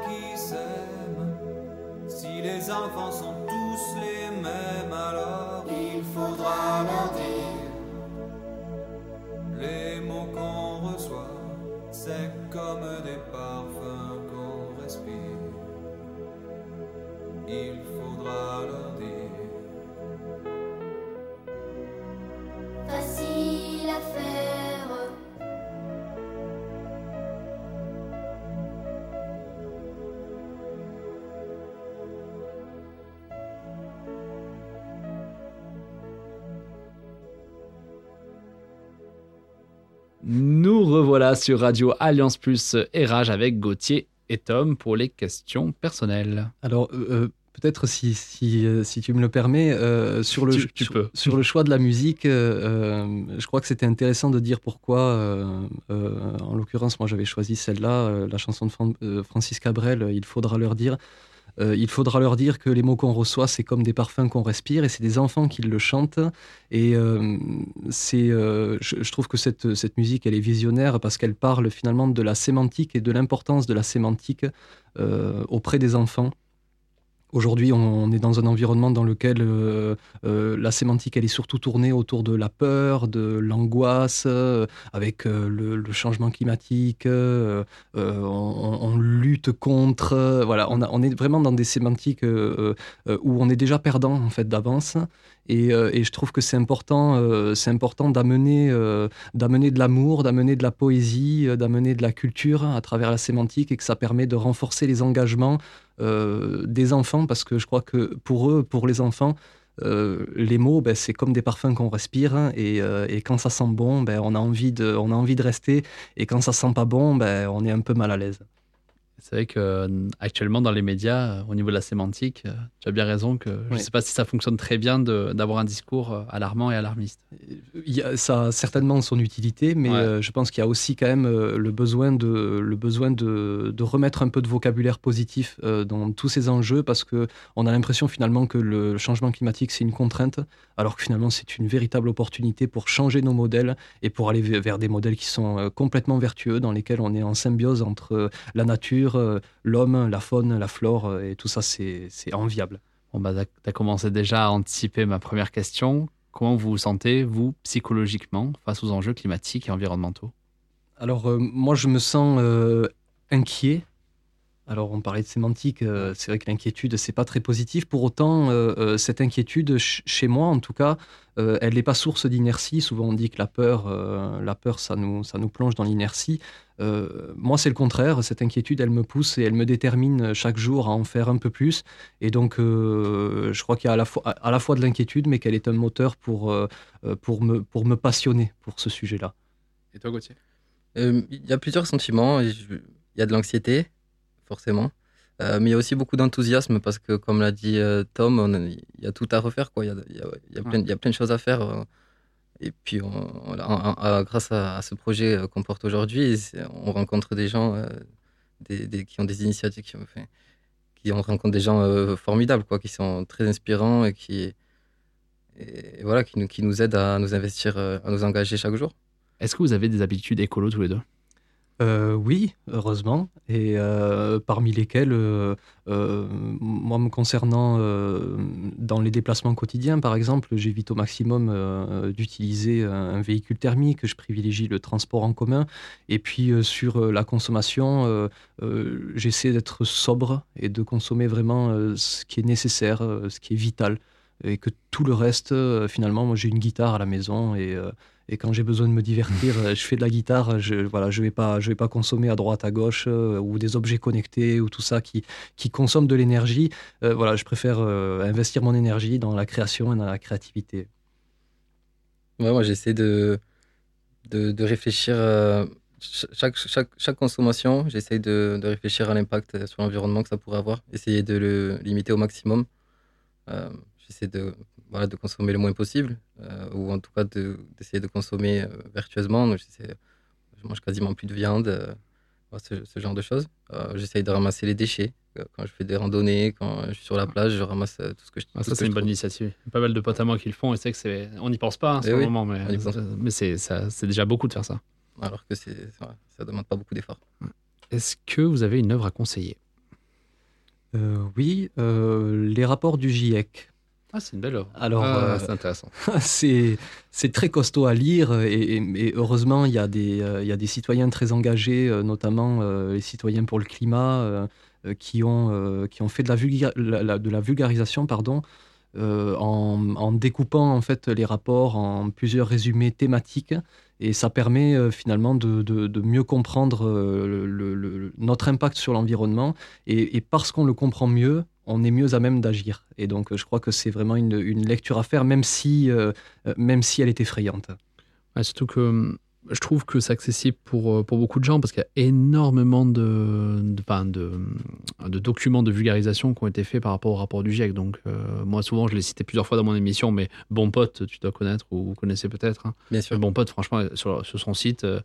Revoilà sur Radio Alliance Plus et Rage avec Gauthier et Tom pour les questions personnelles. Alors, euh, euh, peut-être si, si, euh, si tu me le permets, euh, sur, le, Tu- tu sur, le choix de la musique, euh, euh, je crois que c'était intéressant de dire pourquoi, euh, euh, en l'occurrence, moi j'avais choisi celle-là, euh, la chanson de Fran- euh, Francis Cabrel, euh, Il faudra leur dire. Euh, il faudra leur dire que les mots qu'on reçoit, c'est comme des parfums qu'on respire, et c'est des enfants qui le chantent. Et euh, euh, je, je trouve que cette, cette musique, elle est visionnaire parce qu'elle parle finalement de la sémantique et de l'importance de la sémantique auprès des enfants. Aujourd'hui, on est dans un environnement dans lequel euh, euh, la sémantique, elle est surtout tournée autour de la peur, de l'angoisse, euh, avec le, changement climatique. on, lutte contre. voilà, on, est vraiment dans des sémantiques où on est déjà perdant en fait d'avance. Et, et je trouve que c'est important, c'est important d'amener, d'amener de l'amour, d'amener de la poésie, d'amener de la culture à travers la sémantique, et que ça permet de renforcer les engagements des enfants, parce que je crois que pour eux, pour les enfants, euh, les mots, ben, c'est comme des parfums qu'on respire, hein, et, euh, et quand ça sent bon, ben, on, a envie de, on a envie de rester, et quand ça sent pas bon, ben, on est un peu mal à l'aise. C'est vrai que euh, dans les médias, euh, au niveau de la sémantique, euh, tu as bien raison que je ne Oui. sais pas si ça fonctionne très bien d'avoir un discours alarmant et alarmiste. Il y a- ça a certainement son utilité, mais Ouais. je pense qu'il y a aussi quand même le besoin, de, le besoin de, de remettre un peu de vocabulaire positif dans tous ces enjeux, parce que on a l'impression finalement que le changement climatique c'est une contrainte, alors que finalement c'est une véritable opportunité pour changer nos modèles et pour aller ve- vers des modèles qui sont euh, complètement vertueux, dans lesquels on est en symbiose entre euh, la nature, euh, l'homme, la faune, la flore, et tout ça c'est c'est enviable. Bon, bah, tu as commencé déjà à anticiper ma première question. Comment vous vous sentez, vous, psychologiquement, face aux enjeux climatiques et environnementaux? Alors, euh, moi, je me sens euh, inquiet. Alors, on parlait de sémantique, euh, c'est vrai que l'inquiétude, c'est pas très positif. Pour autant, euh, euh, cette inquiétude, ch- chez moi en tout cas, euh, elle n'est pas source d'inertie. Souvent, on dit que la peur, euh, la peur ça, nous, ça nous plonge dans l'inertie. Euh, moi, c'est le contraire. Cette inquiétude, elle me pousse et elle me détermine chaque jour à en faire un peu plus. Et donc, euh, je crois qu'il y a à la fois, à la fois de l'inquiétude, mais qu'elle est un moteur pour, pour, me, pour me passionner pour ce sujet-là. Et toi, Gauthier? Euh, Il y a plusieurs sentiments. Il y a de l'anxiété, forcément. Euh, mais il y a aussi beaucoup d'enthousiasme parce que, comme l'a dit euh, Tom, il y a tout à refaire. Quoi. Il, y a, il y a- il y a plein, il y a plein de choses à faire. euh, Et puis, on- on- grâce à, à ce projet qu'on porte aujourd'hui, on rencontre des gens euh, des, des- qui ont des initiatives, qui, enfin, qui on rencontre des gens euh, formidables, quoi, qui sont très inspirants et qui, et voilà, qui, nous, qui nous aident à nous investir, à nous engager chaque jour. Est-ce que vous avez des habitudes écolo tous les deux? Euh, oui, heureusement, et euh, parmi lesquels, euh, moi me concernant dans les déplacements quotidiens, par exemple, j'évite au maximum d'utiliser un, véhicule thermique, je privilégie le transport en commun, et puis sur la consommation, j'essaie d'être sobre et de consommer vraiment ce qui est nécessaire, ce qui est vital, et que tout le reste, finalement, moi j'ai une guitare à la maison et et quand j'ai besoin de me divertir, euh, je fais de la guitare. Je voilà, je vais pas, vais pas consommer à droite, à gauche euh, ou des objets connectés ou tout ça qui qui consomment de l'énergie. Euh, voilà, je préfère euh, investir mon énergie dans la création et dans la créativité. Ouais, moi, j'essaie de, de, réfléchir. euh, ch- chaque, chaque, chaque consommation, j'essaie de, de réfléchir à l'impact sur l'environnement que ça pourrait avoir. Essayer de le limiter au maximum. J'essaie de, voilà, de consommer le moins possible, euh, ou en tout cas de- d'essayer de, consommer euh, vertueusement. Donc, je mange quasiment plus de viande, euh, ce, ce genre de choses. Euh, j'essaie de ramasser les déchets. Quand je fais des randonnées, quand je suis sur la plage, je ramasse tout ce que je Ah, tout Ça, ce c'est une bonne trouve. initiative. Il y a Pas mal de potes à moi qui le font et c'est que c'est. On n'y pense pas hein, Eh oui, moment, mais, mais c'est ça- c'est déjà beaucoup de faire ça. Alors que c'est, ça, ça demande pas beaucoup d'efforts. Est-ce que vous avez une œuvre à conseiller? Euh, oui, euh, les rapports du GIEC. Ah, c'est une belle œuvre. Alors, Ah, euh, c'est intéressant. c'est c'est très costaud à lire et, et- et heureusement il y, a des, euh, il y a des citoyens très engagés, euh, notamment les citoyens pour le climat, qui, ont, qui ont fait de la, vulga- la- la- de la vulgarisation pardon, euh, en, en découpant en fait les rapports en plusieurs résumés thématiques et ça permet euh, finalement de, de- de mieux comprendre euh, le- le- le- notre impact sur l'environnement et, et parce qu'on le comprend mieux, on est mieux à même d'agir. Et donc, euh, je crois que c'est vraiment une, une lecture à faire, même si, euh, euh, même si elle est effrayante. Ouais, surtout que hum, je trouve que c'est accessible pour, pour beaucoup de gens parce qu'il y a énormément de, de, hum, de documents de vulgarisation qui ont été faits par rapport au rapport du GIEC. Donc, euh, moi, souvent, je l'ai cité plusieurs fois dans mon émission, mais Bon Pote, tu dois connaître ou vous connaissez peut-être. hein. Bien sûr. Bon Pote, franchement, sur, sur son site, euh,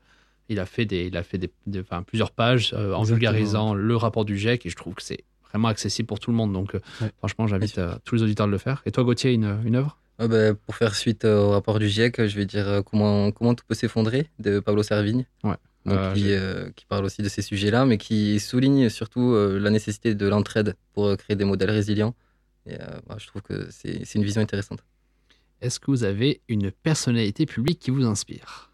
il a fait, des, il a fait des, des- enfin, plusieurs pages euh, en Exactement. vulgarisant le rapport du GIEC et je trouve que c'est vraiment accessible pour tout le monde. Donc, euh, Ouais. franchement, j'invite euh, tous les auditeurs de le faire. Et toi, Gauthier, une, une œuvre? Ah bah, pour faire suite euh, au rapport du GIEC, je vais dire euh, comment, comment tout peut s'effondrer de Pablo Servigne. Ouais. Donc, Euh, qui, euh, qui parle aussi de ces sujets-là, mais qui souligne surtout euh, la nécessité de l'entraide pour euh, créer des modèles résilients. Et euh, bah, je trouve que c'est c'est une vision intéressante. Est-ce que vous avez une personnalité publique qui vous inspire?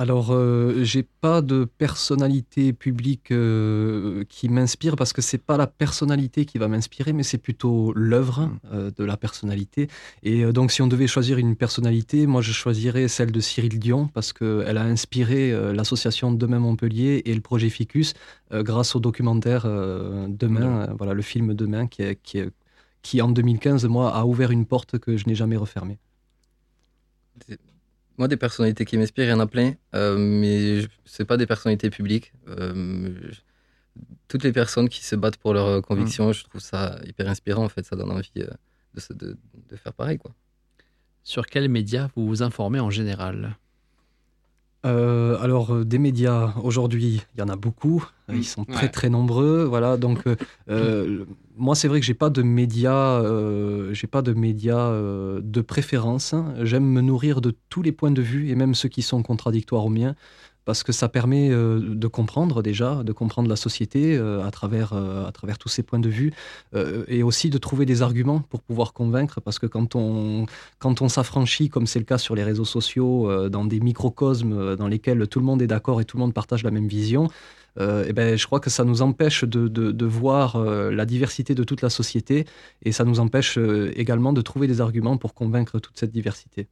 Alors, euh, j'ai pas de personnalité publique euh, qui m'inspire parce que c'est pas la personnalité qui va m'inspirer, mais c'est plutôt l'œuvre Mm. euh, de la personnalité. Et euh, donc, si on devait choisir une personnalité, moi, je choisirais celle de Cyril Dion parce qu'elle a inspiré l'association Demain Montpellier et le projet Ficus grâce au documentaire Demain, voilà, le film Demain qui, est- qui, est- qui, en 2015, moi, a ouvert une porte que je n'ai jamais refermée. Moi, des personnalités qui m'inspirent, il y en a plein, euh, mais c'est pas des personnalités publiques. Euh, je- toutes les personnes qui se battent pour leurs convictions, je trouve ça hyper inspirant. En fait, ça donne envie euh, de, se- de- de faire pareil, quoi. Sur quels médias vous vous informez en général? Euh, alors, euh, des médias, aujourd'hui, il y en a beaucoup. Euh, Ils sont très, Ouais. très nombreux. Voilà, donc, euh, moi, c'est vrai que j'ai pas de médias, euh, j'ai pas de médias de préférence. J'aime me nourrir de tous les points de vue et même ceux qui sont contradictoires aux miens. Parce que ça permet euh, de comprendre déjà, de comprendre la société euh, à, travers, euh, à travers tous ces points de vue, et aussi de trouver des arguments pour pouvoir convaincre, parce que quand on, quand on s'affranchit, comme c'est le cas sur les réseaux sociaux, dans des microcosmes dans lesquels tout le monde est d'accord et tout le monde partage la même vision, eh ben, je crois que ça nous empêche de, de- voir la diversité de toute la société et ça nous empêche également de trouver des arguments pour convaincre toute cette diversité.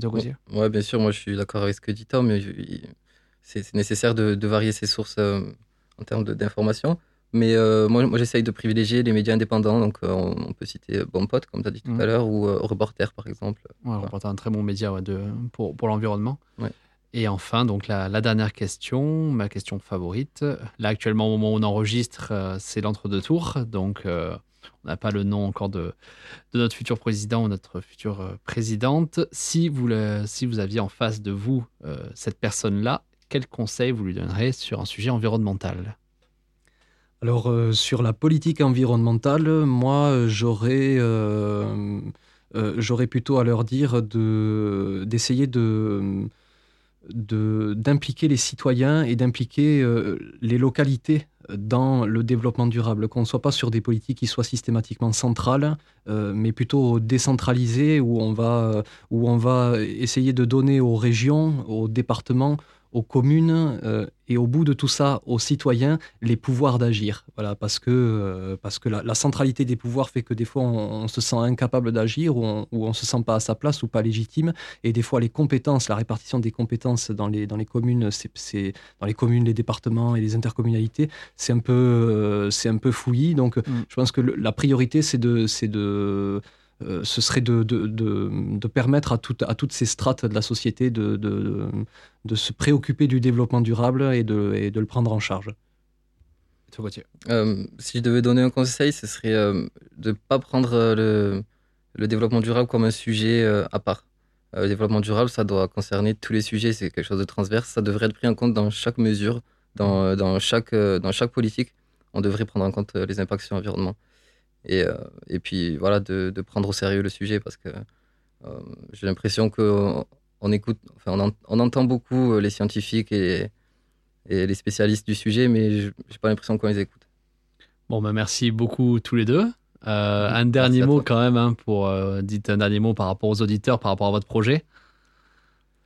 Toi, Gauthier Ouais, bien sûr, moi je suis d'accord avec ce que dit Tom, mais c'est nécessaire de, de varier ses sources euh, en termes de- d'information. Mais euh, moi, moi j'essaye de privilégier les médias indépendants, donc euh, on, peut citer Bon Pote, comme tu as dit tout Mhm. à l'heure, ou Reporter par exemple. Ouais, on porte un très bon média ouais, de, pour, pour l'environnement. Ouais. Et enfin, donc la, la dernière question, ma question favorite. Là, actuellement, au moment où on enregistre, c'est l'entre-deux tours. Donc, on n'a pas le nom encore de, de notre futur président ou notre future euh, présidente. Si vous, si vous aviez en face de vous euh, cette personne-là, quel conseil vous lui donnerez sur un sujet environnemental? Alors, euh, sur la politique environnementale, moi, j'aurais j'aurais plutôt à leur dire de- d'essayer de, d'impliquer les citoyens et d'impliquer les localités dans le développement durable, qu'on ne soit pas sur des politiques qui soient systématiquement centrales, euh, mais plutôt décentralisées, où on, va, où on va essayer de donner aux régions, aux départements, aux communes euh, et au bout de tout ça aux citoyens les pouvoirs d'agir. Voilà, parce que, euh, parce que la, la centralité des pouvoirs fait que des fois on, on se sent incapable d'agir ou on, ou on se sent pas à sa place ou pas légitime. Et des fois les compétences, la répartition des compétences dans les, dans les communes, c'est, dans les communes, les départements et les intercommunalités, c'est un peu, euh, c'est un peu fouillis. Donc je pense que le- la priorité c'est de, c'est de euh, ce serait de, de, de, permettre à, à toutes ces strates de la société de, se préoccuper du développement durable et de, le prendre en charge. Euh, si je devais donner un conseil, ce serait euh, de ne pas prendre le, le développement durable comme un sujet à part. Le développement durable, ça doit concerner tous les sujets, c'est quelque chose de transverse, ça devrait être pris en compte dans chaque mesure, dans, dans, chaque, dans chaque politique. On devrait prendre en compte les impacts sur l'environnement. Et, euh, et puis voilà, de, de prendre au sérieux le sujet parce que euh, j'ai l'impression qu'on on écoute, enfin, on, en- on entend beaucoup euh, les scientifiques et, et les spécialistes du sujet, mais je j'ai pas l'impression qu'on les écoute. Bon, bah, merci beaucoup tous les deux. Euh, un dernier mot quand même, hein, pour euh, dites un dernier mot par rapport aux auditeurs, par rapport à votre projet.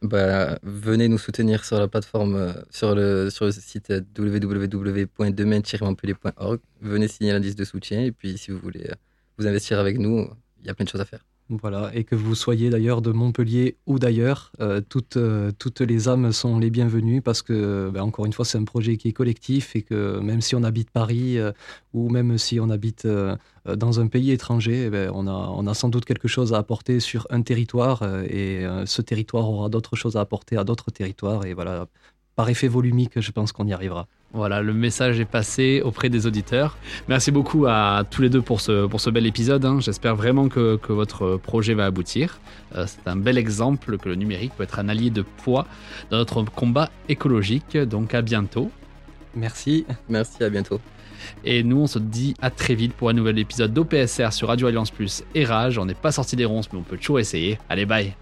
Bah, venez nous soutenir sur la plateforme, euh, sur le, sur le site www.demain-montpellier.org. Venez signer l'indice de soutien et puis si vous voulez euh, vous investir avec nous, il y a plein de choses à faire. Voilà, et que vous soyez d'ailleurs de Montpellier ou d'ailleurs, euh, toutes, euh, toutes les âmes sont les bienvenues parce que, ben, encore une fois, c'est un projet qui est collectif et que même si on habite Paris euh, ou même si on habite dans un pays étranger, eh ben, on, a, on a sans doute quelque chose à apporter sur un territoire et ce territoire aura d'autres choses à apporter à d'autres territoires et voilà, par effet volumique, je pense qu'on y arrivera. Voilà, le message est passé auprès des auditeurs. Merci beaucoup à tous les deux pour ce, pour ce bel épisode. hein. J'espère vraiment que, que votre projet va aboutir. Euh, C'est un bel exemple que le numérique peut être un allié de poids dans notre combat écologique. Donc à bientôt. Merci. Merci, à bientôt. Et nous, on se dit à très vite pour un nouvel épisode d'OPSR sur Radio Alliance Plus et Rage. On n'est pas sorti des ronces, mais on peut toujours essayer. Allez, bye